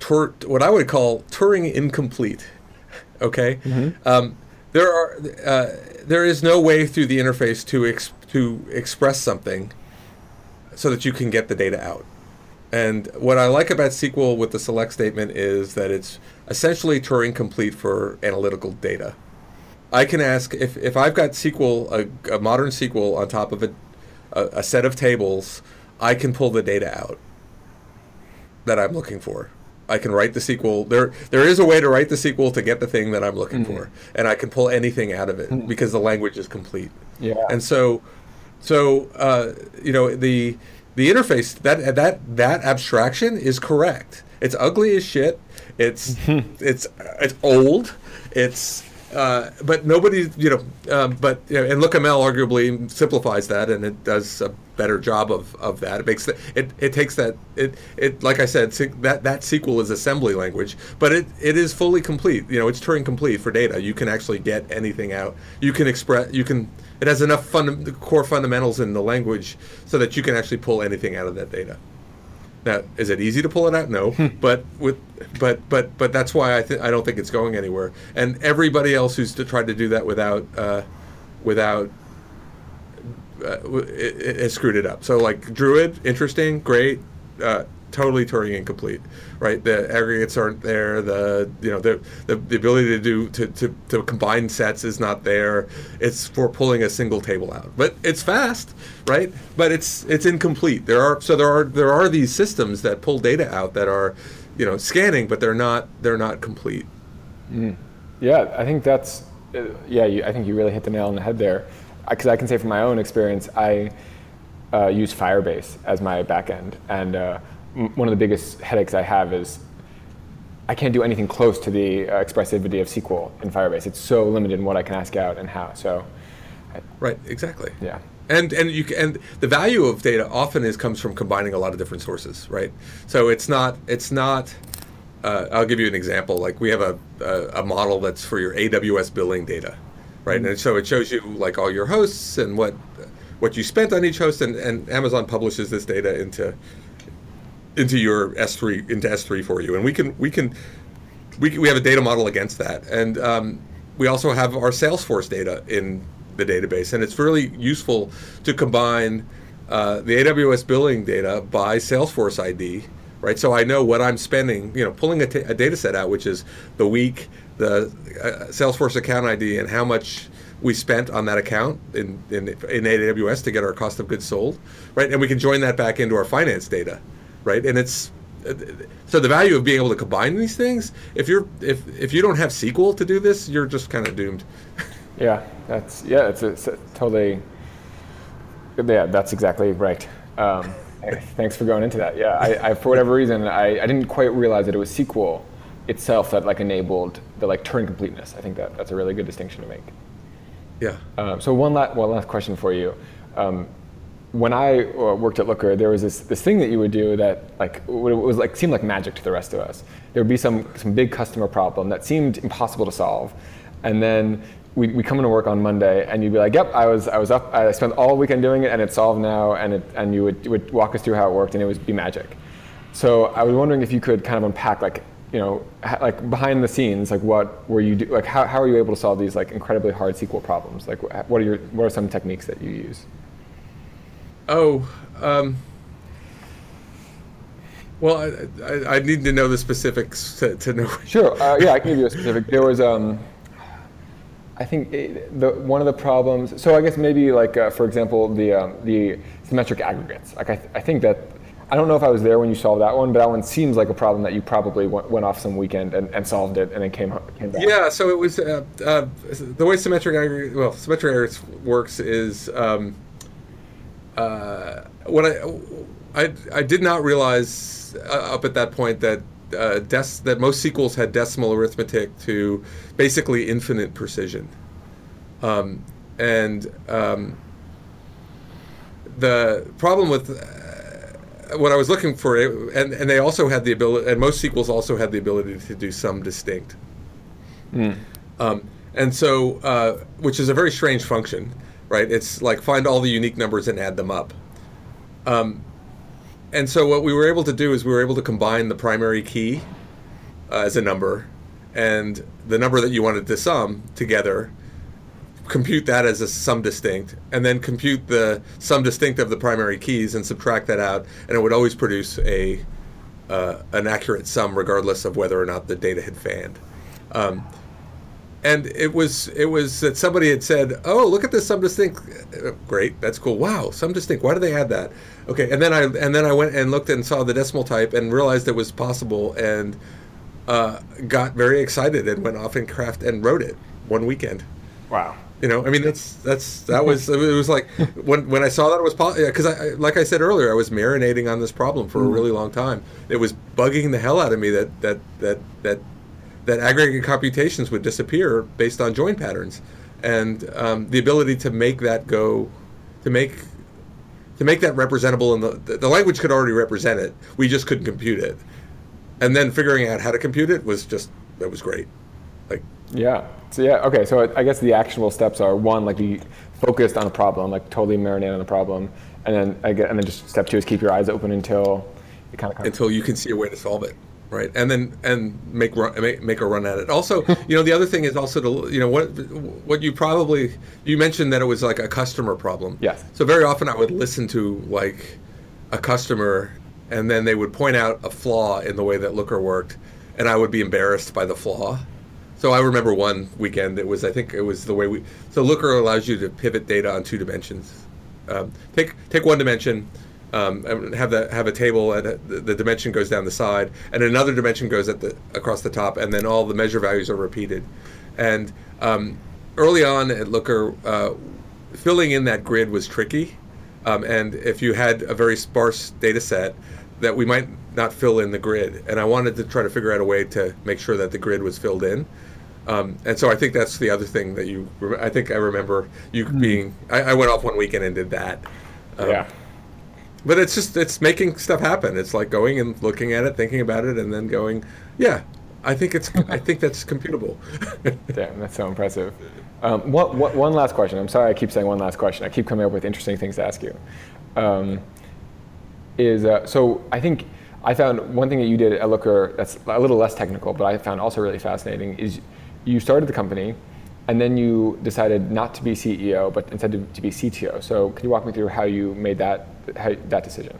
tur- what I would call Turing incomplete. Okay, um, there are uh, there is no way through the interface to ex- to express something so that you can get the data out. And what I like about SQL with the select statement is that it's essentially Turing complete for analytical data. I can ask if, if I've got SQL, a, a modern SQL on top of a, a, a set of tables, I can pull the data out that I'm looking for. I can write the SQL. There, there is a way to write the SQL to get the thing that I'm looking for, and I can pull anything out of it because the language is complete. Yeah. And so, so uh, you know the the interface that that that abstraction is correct. It's ugly as shit. It's *laughs* it's it's old. It's uh, but nobody, you know, um, but you know, and LookML arguably simplifies that, and it does a better job of, of that. It makes the, it it takes that it it like I said that that SQL is assembly language, but it, it is fully complete. You know, it's Turing complete for data. You can actually get anything out. You can express. You can. It has enough funda- core fundamentals in the language so that you can actually pull anything out of that data. Now, is it easy to pull it out? No, but with but but but that's why I think I don't think it's going anywhere. And everybody else who's to tried to do that without uh, without uh, it, it screwed it up. So like Druid, interesting, great, uh, totally Turing incomplete, right? The aggregates aren't there. The you know the the, the ability to do to, to, to combine sets is not there. It's for pulling a single table out, but it's fast, right? But it's it's incomplete. There are so there are there are these systems that pull data out that are you know scanning, but they're not they're not complete. Yeah, I think that's, uh, yeah, you, I think you really hit the nail on the head there. Because I can say from my own experience, I uh, use Firebase as my backend. And uh, m- one of the biggest headaches I have is I can't do anything close to the uh, expressivity of SQL in Firebase. It's so limited in what I can ask out and how. So, Right, exactly. yeah. And and you and the value of data often is comes from combining a lot of different sources, right? So it's not it's not. Uh, I'll give you an example. Like we have a, a a model that's for your AWS billing data, right? And so it shows you like all your hosts and what what you spent on each host, and, and Amazon publishes this data into into your S3 into S3 for you, and we can we can we, we have a data model against that, and um, we also have our Salesforce data in the database, and it's really useful to combine uh, the AWS billing data by Salesforce ID, right? So I know what I'm spending. You know, pulling a, ta- a data set out, which is the week, the uh, Salesforce account ID, and how much we spent on that account in, in in AWS to get our cost of goods sold, right? And we can join that back into our finance data, right? And it's so the value of being able to combine these things. If you're if if you don't have SQL to do this, you're just kind of doomed. *laughs* Yeah, that's yeah, it's, it's a totally. Yeah, that's exactly right. Um, *laughs* thanks for going into that. Yeah, I, I for whatever reason, I, I didn't quite realize that it was SQL itself that like enabled the like Turing completeness. I think that that's a really good distinction to make. Yeah. Um, so one last one last question for you. Um, when I uh, worked at Looker, there was this, this thing that you would do that like was like seemed like magic to the rest of us. There would be some some big customer problem that seemed impossible to solve, and then we we come into work on Monday, and you'd be like, "Yep, I was I was up. I spent all weekend doing it, and it's solved now." And it, and you would you would walk us through how it worked, and it would be magic. So I was wondering if you could kind of unpack like you know like behind the scenes like what were you do like how, how are you able to solve these like incredibly hard SQL problems like what are your what are some techniques that you use Oh, um, well, I, I, I need to know the specifics to, to know. Sure. Uh, yeah, I can give you a *laughs* specific. There was, um, I think, it, the one of the problems. So I guess maybe like, uh, for example, the um, the symmetric aggregates. Like I, th- I think that I don't know if I was there when you solved that one, but that one seems like a problem that you probably went, went off some weekend and, and solved it, and then came came back. Yeah, so it was uh, uh, the way symmetric well symmetric aggregates works is um, uh, what I, I I did not realize uh, up at that point that uh, that most SQLs had decimal arithmetic to basically infinite precision, um, and um, the problem with what I was looking for, and and they also had the ability, and most SQLs also had the ability to do sum distinct. Mm. Um, and so, uh, which is a very strange function, right? It's like find all the unique numbers and add them up. Um, and so what we were able to do is we were able to combine the primary key uh, as a number and the number that you wanted to sum together compute that as a sum distinct, and then compute the sum distinct of the primary keys and subtract that out, and it would always produce a uh, an accurate sum regardless of whether or not the data had fanned. Um, and it was it was that somebody had said, "Oh, look at this sum distinct. Great, that's cool. Wow, sum distinct. Why do they add that?" Okay, and then I and then I went and looked and saw the decimal type and realized it was possible and uh, got very excited and went off and craft and wrote it one weekend. Wow. You know, I mean, that's that's that was *laughs* it was like when when I saw that it was possible because I like I said earlier, I was marinating on this problem for a really long time. It was bugging the hell out of me that that that that that aggregate computations would disappear based on join patterns, and um, the ability to make that go, to make to make that representable in the the language could already represent it. We just couldn't compute it, and then figuring out how to compute it was just that was great. Like yeah. So yeah, okay. So I guess the actionable steps are one, like be focused on a problem, like totally marinate on the problem, and then I get, and then just step two is keep your eyes open until it kind of comes. until you can see a way to solve it, right? And then and make run, make, make a run at it. Also, *laughs* you know, the other thing is also to you know what what you probably you mentioned that it was like a customer problem. Yes. So very often I would listen to like a customer, and then they would point out a flaw in the way that Looker worked, and I would be embarrassed by the flaw. So I remember one weekend. It was I think it was the way we. So Looker allows you to pivot data on two dimensions. Um, take take one dimension, um, and have the have a table, and the, the dimension goes down the side, and another dimension goes at the across the top, and then all the measure values are repeated. And um, early on at Looker, uh, filling in that grid was tricky, um, and if you had a very sparse data set, that we might not fill in the grid. And I wanted to try to figure out a way to make sure that the grid was filled in. Um, and so I think that's the other thing that you. I think I remember you being. I, I went off one weekend and did that. Um, yeah. But it's just it's making stuff happen. It's like going and looking at it, thinking about it, and then going, yeah, I think it's. I think that's computable. *laughs* Damn, that's so impressive. Um, what, what, one last question. I'm sorry I keep saying one last question. I keep coming up with interesting things to ask you. Um, is uh, so I think I found one thing that you did at Looker that's a little less technical, but I found also really fascinating is you started the company and then you decided not to be CEO, but instead to, to be CTO. So can you walk me through how you made that how, that decision?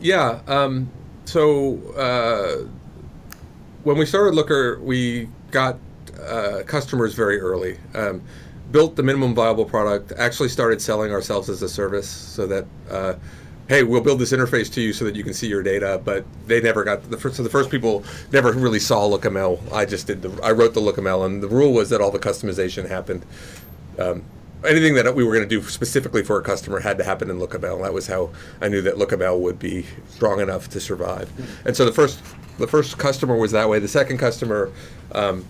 Yeah. Um, so uh, when we started Looker, we got uh, customers very early. Um, built the minimum viable product. Actually started selling ourselves as a service, so that. Uh, hey, we'll build this interface to you so that you can see your data. But they never got the first. So the first people never really saw LookML. I just did the. I wrote the LookML, and the rule was that all the customization happened. Um, anything that we were going to do specifically for a customer had to happen in LookML. That was how I knew that LookML would be strong enough to survive. And so the first the first customer was that way. The second customer. Um,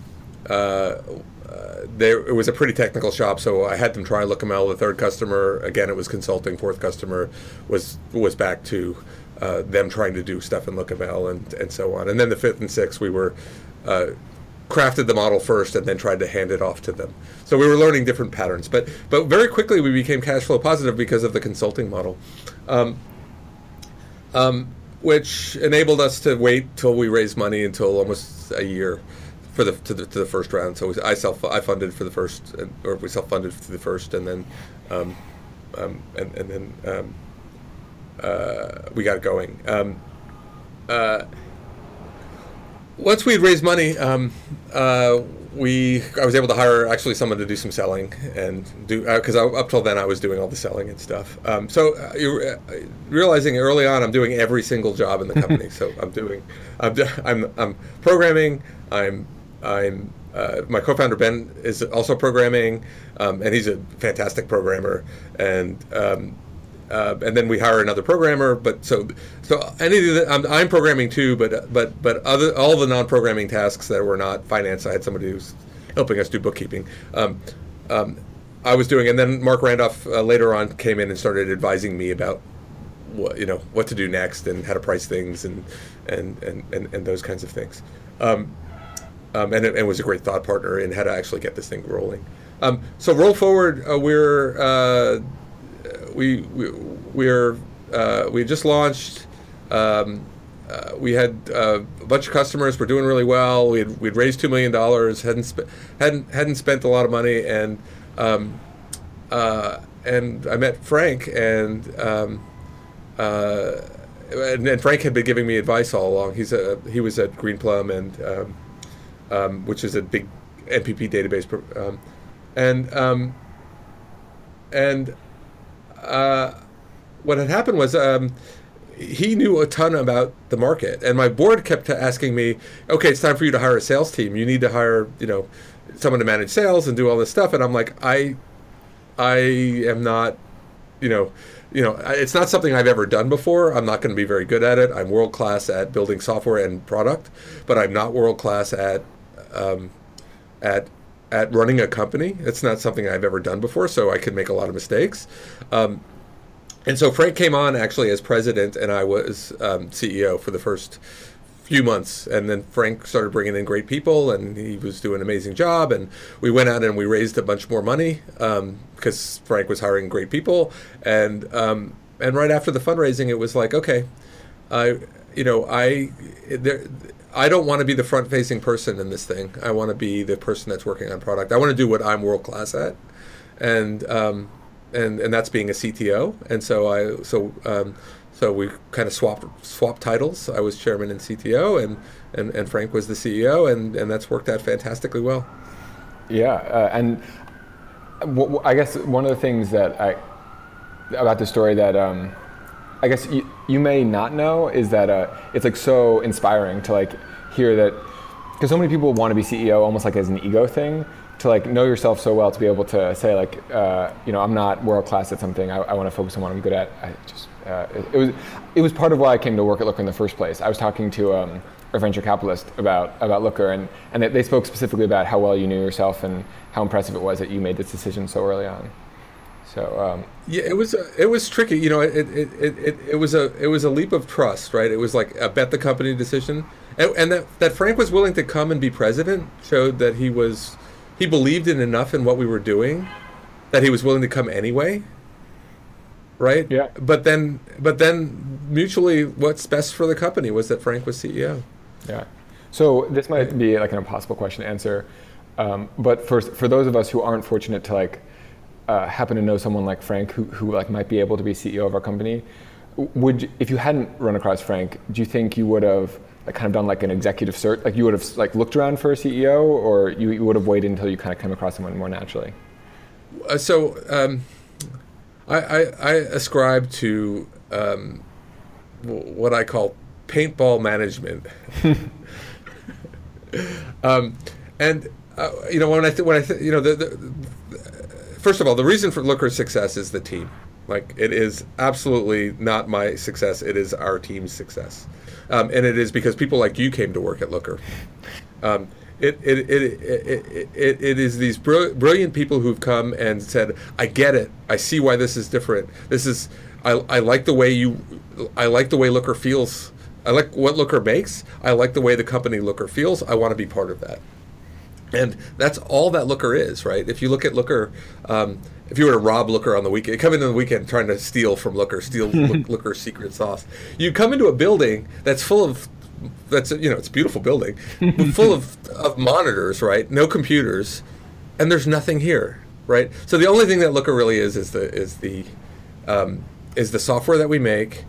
uh, it was a pretty technical shop, so I had them try LookML. The third customer, again, it was consulting. Fourth customer was was back to uh, them trying to do stuff in LookML and and so on. And then the fifth and sixth, we were uh, crafted the model first and then tried to hand it off to them. So we were learning different patterns, but but very quickly we became cash flow positive because of the consulting model. Um, um, which enabled us to wait till we raised money until almost a year for the to the, to the first round. So I self I funded for the first, or we self funded for the first, and then um, um, and and then um, uh, we got going. Um, uh, once we had raised money, um, uh, we I was able to hire actually someone to do some selling and do because up till then I was doing all the selling and stuff. Um, so uh, you uh, realizing early on I'm doing every single job in the company. *laughs* so I'm doing I'm, I'm I'm programming. I'm I'm uh, my co-founder Ben is also programming, um, and he's a fantastic programmer. And um, uh, and then we hire another programmer. But so so anything that I'm, I'm programming too, but but but other all the non-programming tasks that were not finance, I had somebody who's helping us do bookkeeping. Um, um, I was doing, and then Marc Randolph uh, later on came in and started advising me about what you know what to do next and how to price things and and and and, and those kinds of things. Um, um, and, and was a great thought partner in how to actually get this thing rolling. Um, so roll forward, uh, we're uh, we, we we're uh, we just launched. Um, uh, we had uh, a bunch of customers. We're doing really well. We had, we'd raised two million dollars. hadn't sp- hadn't hadn't spent a lot of money, and um, uh, and I met Frank, and, um, and, and Frank had been giving me advice all along. He's a he was at Greenplum, and um, um, which is a big MPP database, um, and um, and uh, what had happened was he knew a ton about the market, and my board kept asking me, "Okay, it's time for you to hire a sales team. You need to hire, you know, someone to manage sales and do all this stuff." And I'm like, I, I am not, you know, you know, it's not something I've ever done before. I'm not going to be very good at it. I'm world class at building software and product, but I'm not world class at, um, at at running a company. It's not something I've ever done before, so I could make a lot of mistakes. Um, and so Frank came on actually as president, and I was um, CEO for the first few months. And then Frank started bringing in great people, and he was doing an amazing job. And we went out and we raised a bunch more money because um, Frank was hiring great people. And um, and right after the fundraising, it was like, okay, I, you know, I there. I don't want to be the front-facing person in this thing. I want to be the person that's working on product. I want to do what I'm world class at, and um, and and that's being a CTO. And so I so um, so we kind of swapped swapped titles. I was chairman and CTO, and and, and Frank was the CEO, and and that's worked out fantastically well. Yeah, uh, and w- w- I guess one of the things that I about the story that um, I guess you, you may not know is that uh, it's like so inspiring to like hear that because so many people want to be CEO almost like as an ego thing, to like know yourself so well to be able to say like uh, you know I'm not world class at something. I, I want to focus on what I'm good at. I just uh, it, it, was it was part of why I came to work at Looker in the first place. I was talking to um, a venture capitalist about about Looker and and they, they, spoke specifically about how well you knew yourself and how impressive it was that you made this decision so early on so um, yeah it was it was tricky you know it, it, it, it, it was a it was a leap of trust right? It was like a bet the company decision. And, and that that Frank was willing to come and be president showed that he was he believed in enough in what we were doing that he was willing to come anyway right? Yeah. But then but then mutually what's best for the company was that frank was ceo yeah. So this might be like an impossible question to answer um, but for, for those of us who aren't fortunate to like uh, happen to know someone like frank who, who like might be able to be ceo of our company would if you hadn't run across frank do you think you would have like kind of done like an executive search? Like you would have like looked around for a CEO, or you, you would have waited until you kind of came across someone more naturally? Uh, so um, I, I, I, ascribe to um, what I call paintball management. *laughs* *laughs* um, and uh, you know when I th- when I th- you know the, the, first of all the reason for Looker's success is the team. Like it is absolutely not my success; it is our team's success um, and it is because people like you came to work at Looker. Um, it, it, it, it, it, it is these brilliant people who've come and said, I get it. I see why this is different. This is, I, I like the way you, I like the way Looker feels. I like what Looker makes. I like the way the company Looker feels. I want to be part of that. And that's all that Looker is, right? If you look at Looker, um, if you were to rob Looker on the weekend, come into the weekend trying to steal from Looker, steal *laughs* Looker's secret sauce, you come into a building that's full of that's you know it's a beautiful building, *laughs* full of of monitors, right? No computers, and there's nothing here, right? So the only thing that Looker really is is the is the um, is the software that we make,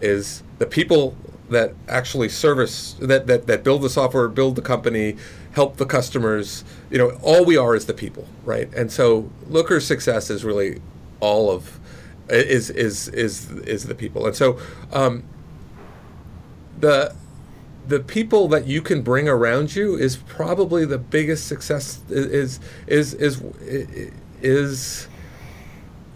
is the people that actually service that, that that build the software, build the company, help the customers. You know, all we are is the people, right? And so Looker's success is really all of is is is is the people. And so um, the the people that you can bring around you is probably the biggest success is is is is, is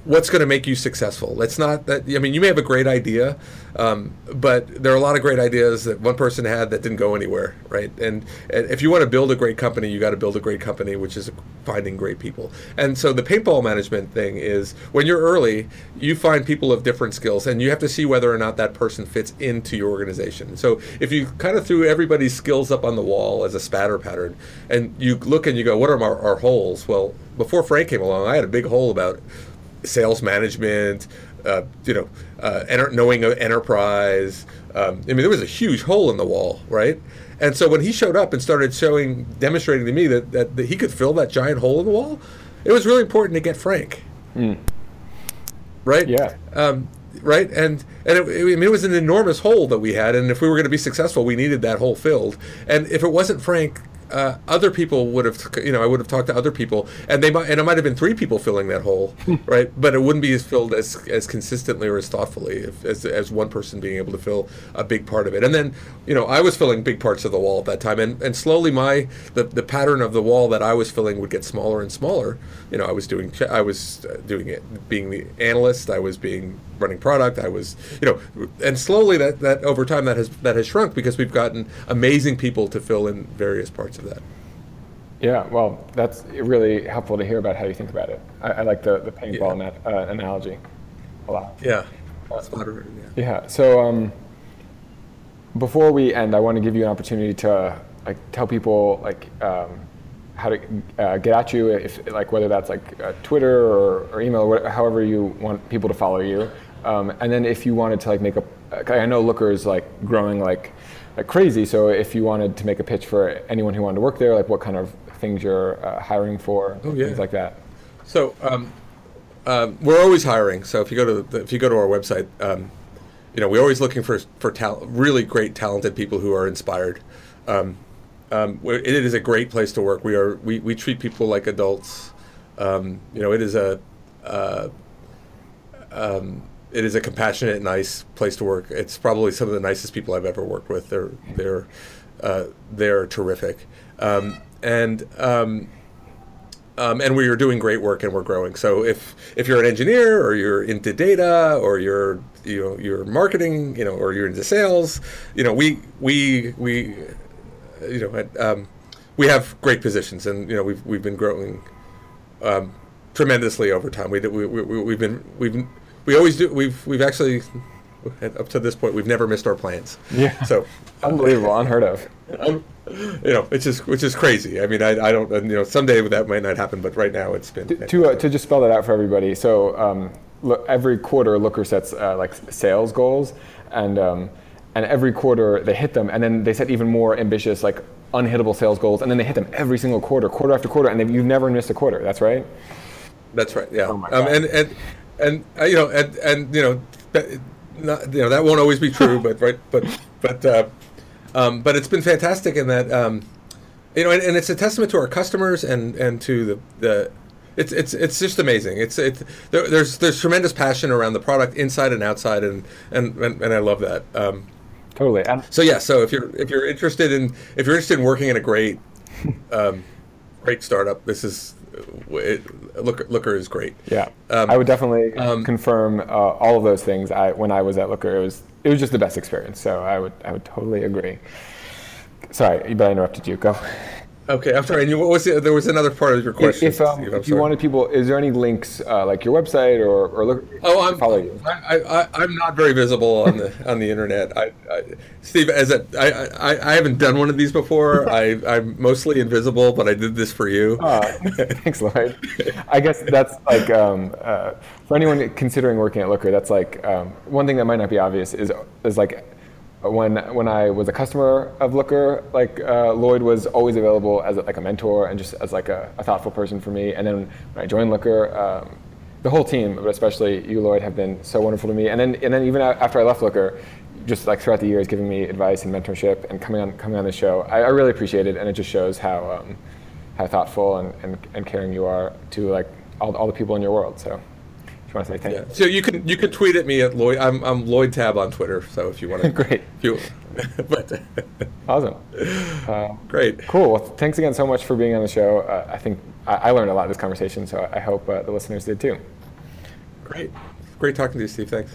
what's going to make you successful. It's not that I mean you may have a great idea, um, but there are a lot of great ideas that one person had that didn't go anywhere, right? And, and if you want to build a great company, you got to build a great company, which is finding great people. And so the paintball management thing is when you're early, you find people of different skills, and you have to see whether or not that person fits into your organization. So if you kind of threw everybody's skills up on the wall as a spatter pattern, and you look and you go, what are our, our holes? Well, before Frank came along, I had a big hole about sales management, uh, you know, uh, enter, knowing enterprise. Um, I mean, there was a huge hole in the wall, right? And so when he showed up and started showing, demonstrating to me that, that, that he could fill that giant hole in the wall, it was really important to get Frank. Mm. Right? Yeah. Um, right? And and it, I mean, it was an enormous hole that we had, and if we were going to be successful, we needed that hole filled. And if it wasn't Frank uh, other people would have, you know, I would have talked to other people, and they might, and it might have been three people filling that hole, *laughs* right? But it wouldn't be as filled as as consistently or as thoughtfully if, as as one person being able to fill a big part of it. And then, you know, I was filling big parts of the wall at that time, and and slowly my the the pattern of the wall that I was filling would get smaller and smaller. You know, I was doing I was uh, doing it, being the analyst, I was being running product, I was, you know, and slowly that that over time that has that has shrunk because we've gotten amazing people to fill in various parts of of that. Yeah, well, that's really helpful to hear about how you think about it. I, I like the, the paintball yeah. uh, analogy a lot. Yeah. Uh, yeah. yeah. So um, before we end, I want to give you an opportunity to like tell people like um, how to uh, get at you, if like whether that's like uh, Twitter or, or email, or whatever, however you want people to follow you. Um, and then if you wanted to like make a, I know Looker is like growing like like crazy. So if you wanted to make a pitch for anyone who wanted to work there, like what kind of things you're uh, hiring for, oh, yeah. things like that. So um, um, we're always hiring. So if you go to the, if you go to our website, um, you know we're always looking for for tal- really great, talented people who are inspired. Um, um, it is a great place to work. We are we, we treat people like adults. Um, you know, it is a uh, it is a compassionate, nice place to work. It's probably some of the nicest people I've ever worked with. They're they're uh, they're terrific, um, and um, um, and we are doing great work and we're growing. So if if you're an engineer or you're into data or you're you know you're marketing, you know, or you're into sales, you know, we we we you know um, we have great positions, and you know we've we've been growing um, tremendously over time. We, we, we, we've been we've we always do. We've we've actually up to this point we've never missed our plans. Yeah. So *laughs* unbelievable, unheard of. Um, you know, it's just which is crazy. I mean, I, I don't you know someday that might not happen, but right now it's been to to, uh, to just spell that out for everybody. So um, look, every quarter Looker sets uh, like sales goals, and um, and every quarter they hit them, and then they set even more ambitious like unhittable sales goals, and then they hit them every single quarter, quarter after quarter, and you've never missed a quarter. That's right. That's right. Yeah. Oh my um, and and and uh, you know, and, and you know, that, not, you know that won't always be true, but right, but but uh, um, but it's been fantastic in that um, you know, and, and, it's a testament to our customers and and to the the. It's, it's, it's just amazing. It's, it's there, there's there's tremendous passion around the product inside and outside, and and, and, and I love that. Um, totally. so yeah, so if you're if you're interested in if you're interested in working in a great *laughs* um, great startup, this is it, Looker, Looker is great. Yeah, um, I would definitely um, confirm uh, all of those things. I when I was at Looker, it was it was just the best experience. So I would I would totally agree. Sorry, but I interrupted you. Go. Okay, I'm sorry. And you, what was the, there was another part of your question. If, um, if you wanted people, is there any links uh, like your website or, or look? Oh, I'm follow you. I, I, am not very visible on the on the internet. I, I Steve, as a, I, I, I haven't done one of these before. *laughs* I I'm mostly invisible, but I did this for you. Uh, thanks, Lloyd. I guess that's like um, uh, for anyone considering working at Looker. That's like um, one thing that might not be obvious is is like when when I was a customer of Looker, like uh, Lloyd was always available as a, like a mentor and just as like a, a, thoughtful person for me. And then when I joined Looker, um, the whole team, but especially you, Lloyd, have been so wonderful to me. And then and then even after I left Looker, just like throughout the years, giving me advice and mentorship and coming on coming on the show, I, I really appreciate it. And it just shows how um, how thoughtful and, and, and caring you are to like all, all the people in your world. So want to say thank yeah. you. So you can you can tweet at me at Lloyd. I'm, I'm Lloyd Tabb on Twitter. So if you want to, *laughs* great. You, *laughs* but *laughs* awesome. Uh, great. Cool. Well, thanks again so much for being on the show. Uh, I think I, I, learned a lot in this conversation, so I hope uh, the listeners did too. Great. Great talking to you, Steve. Thanks.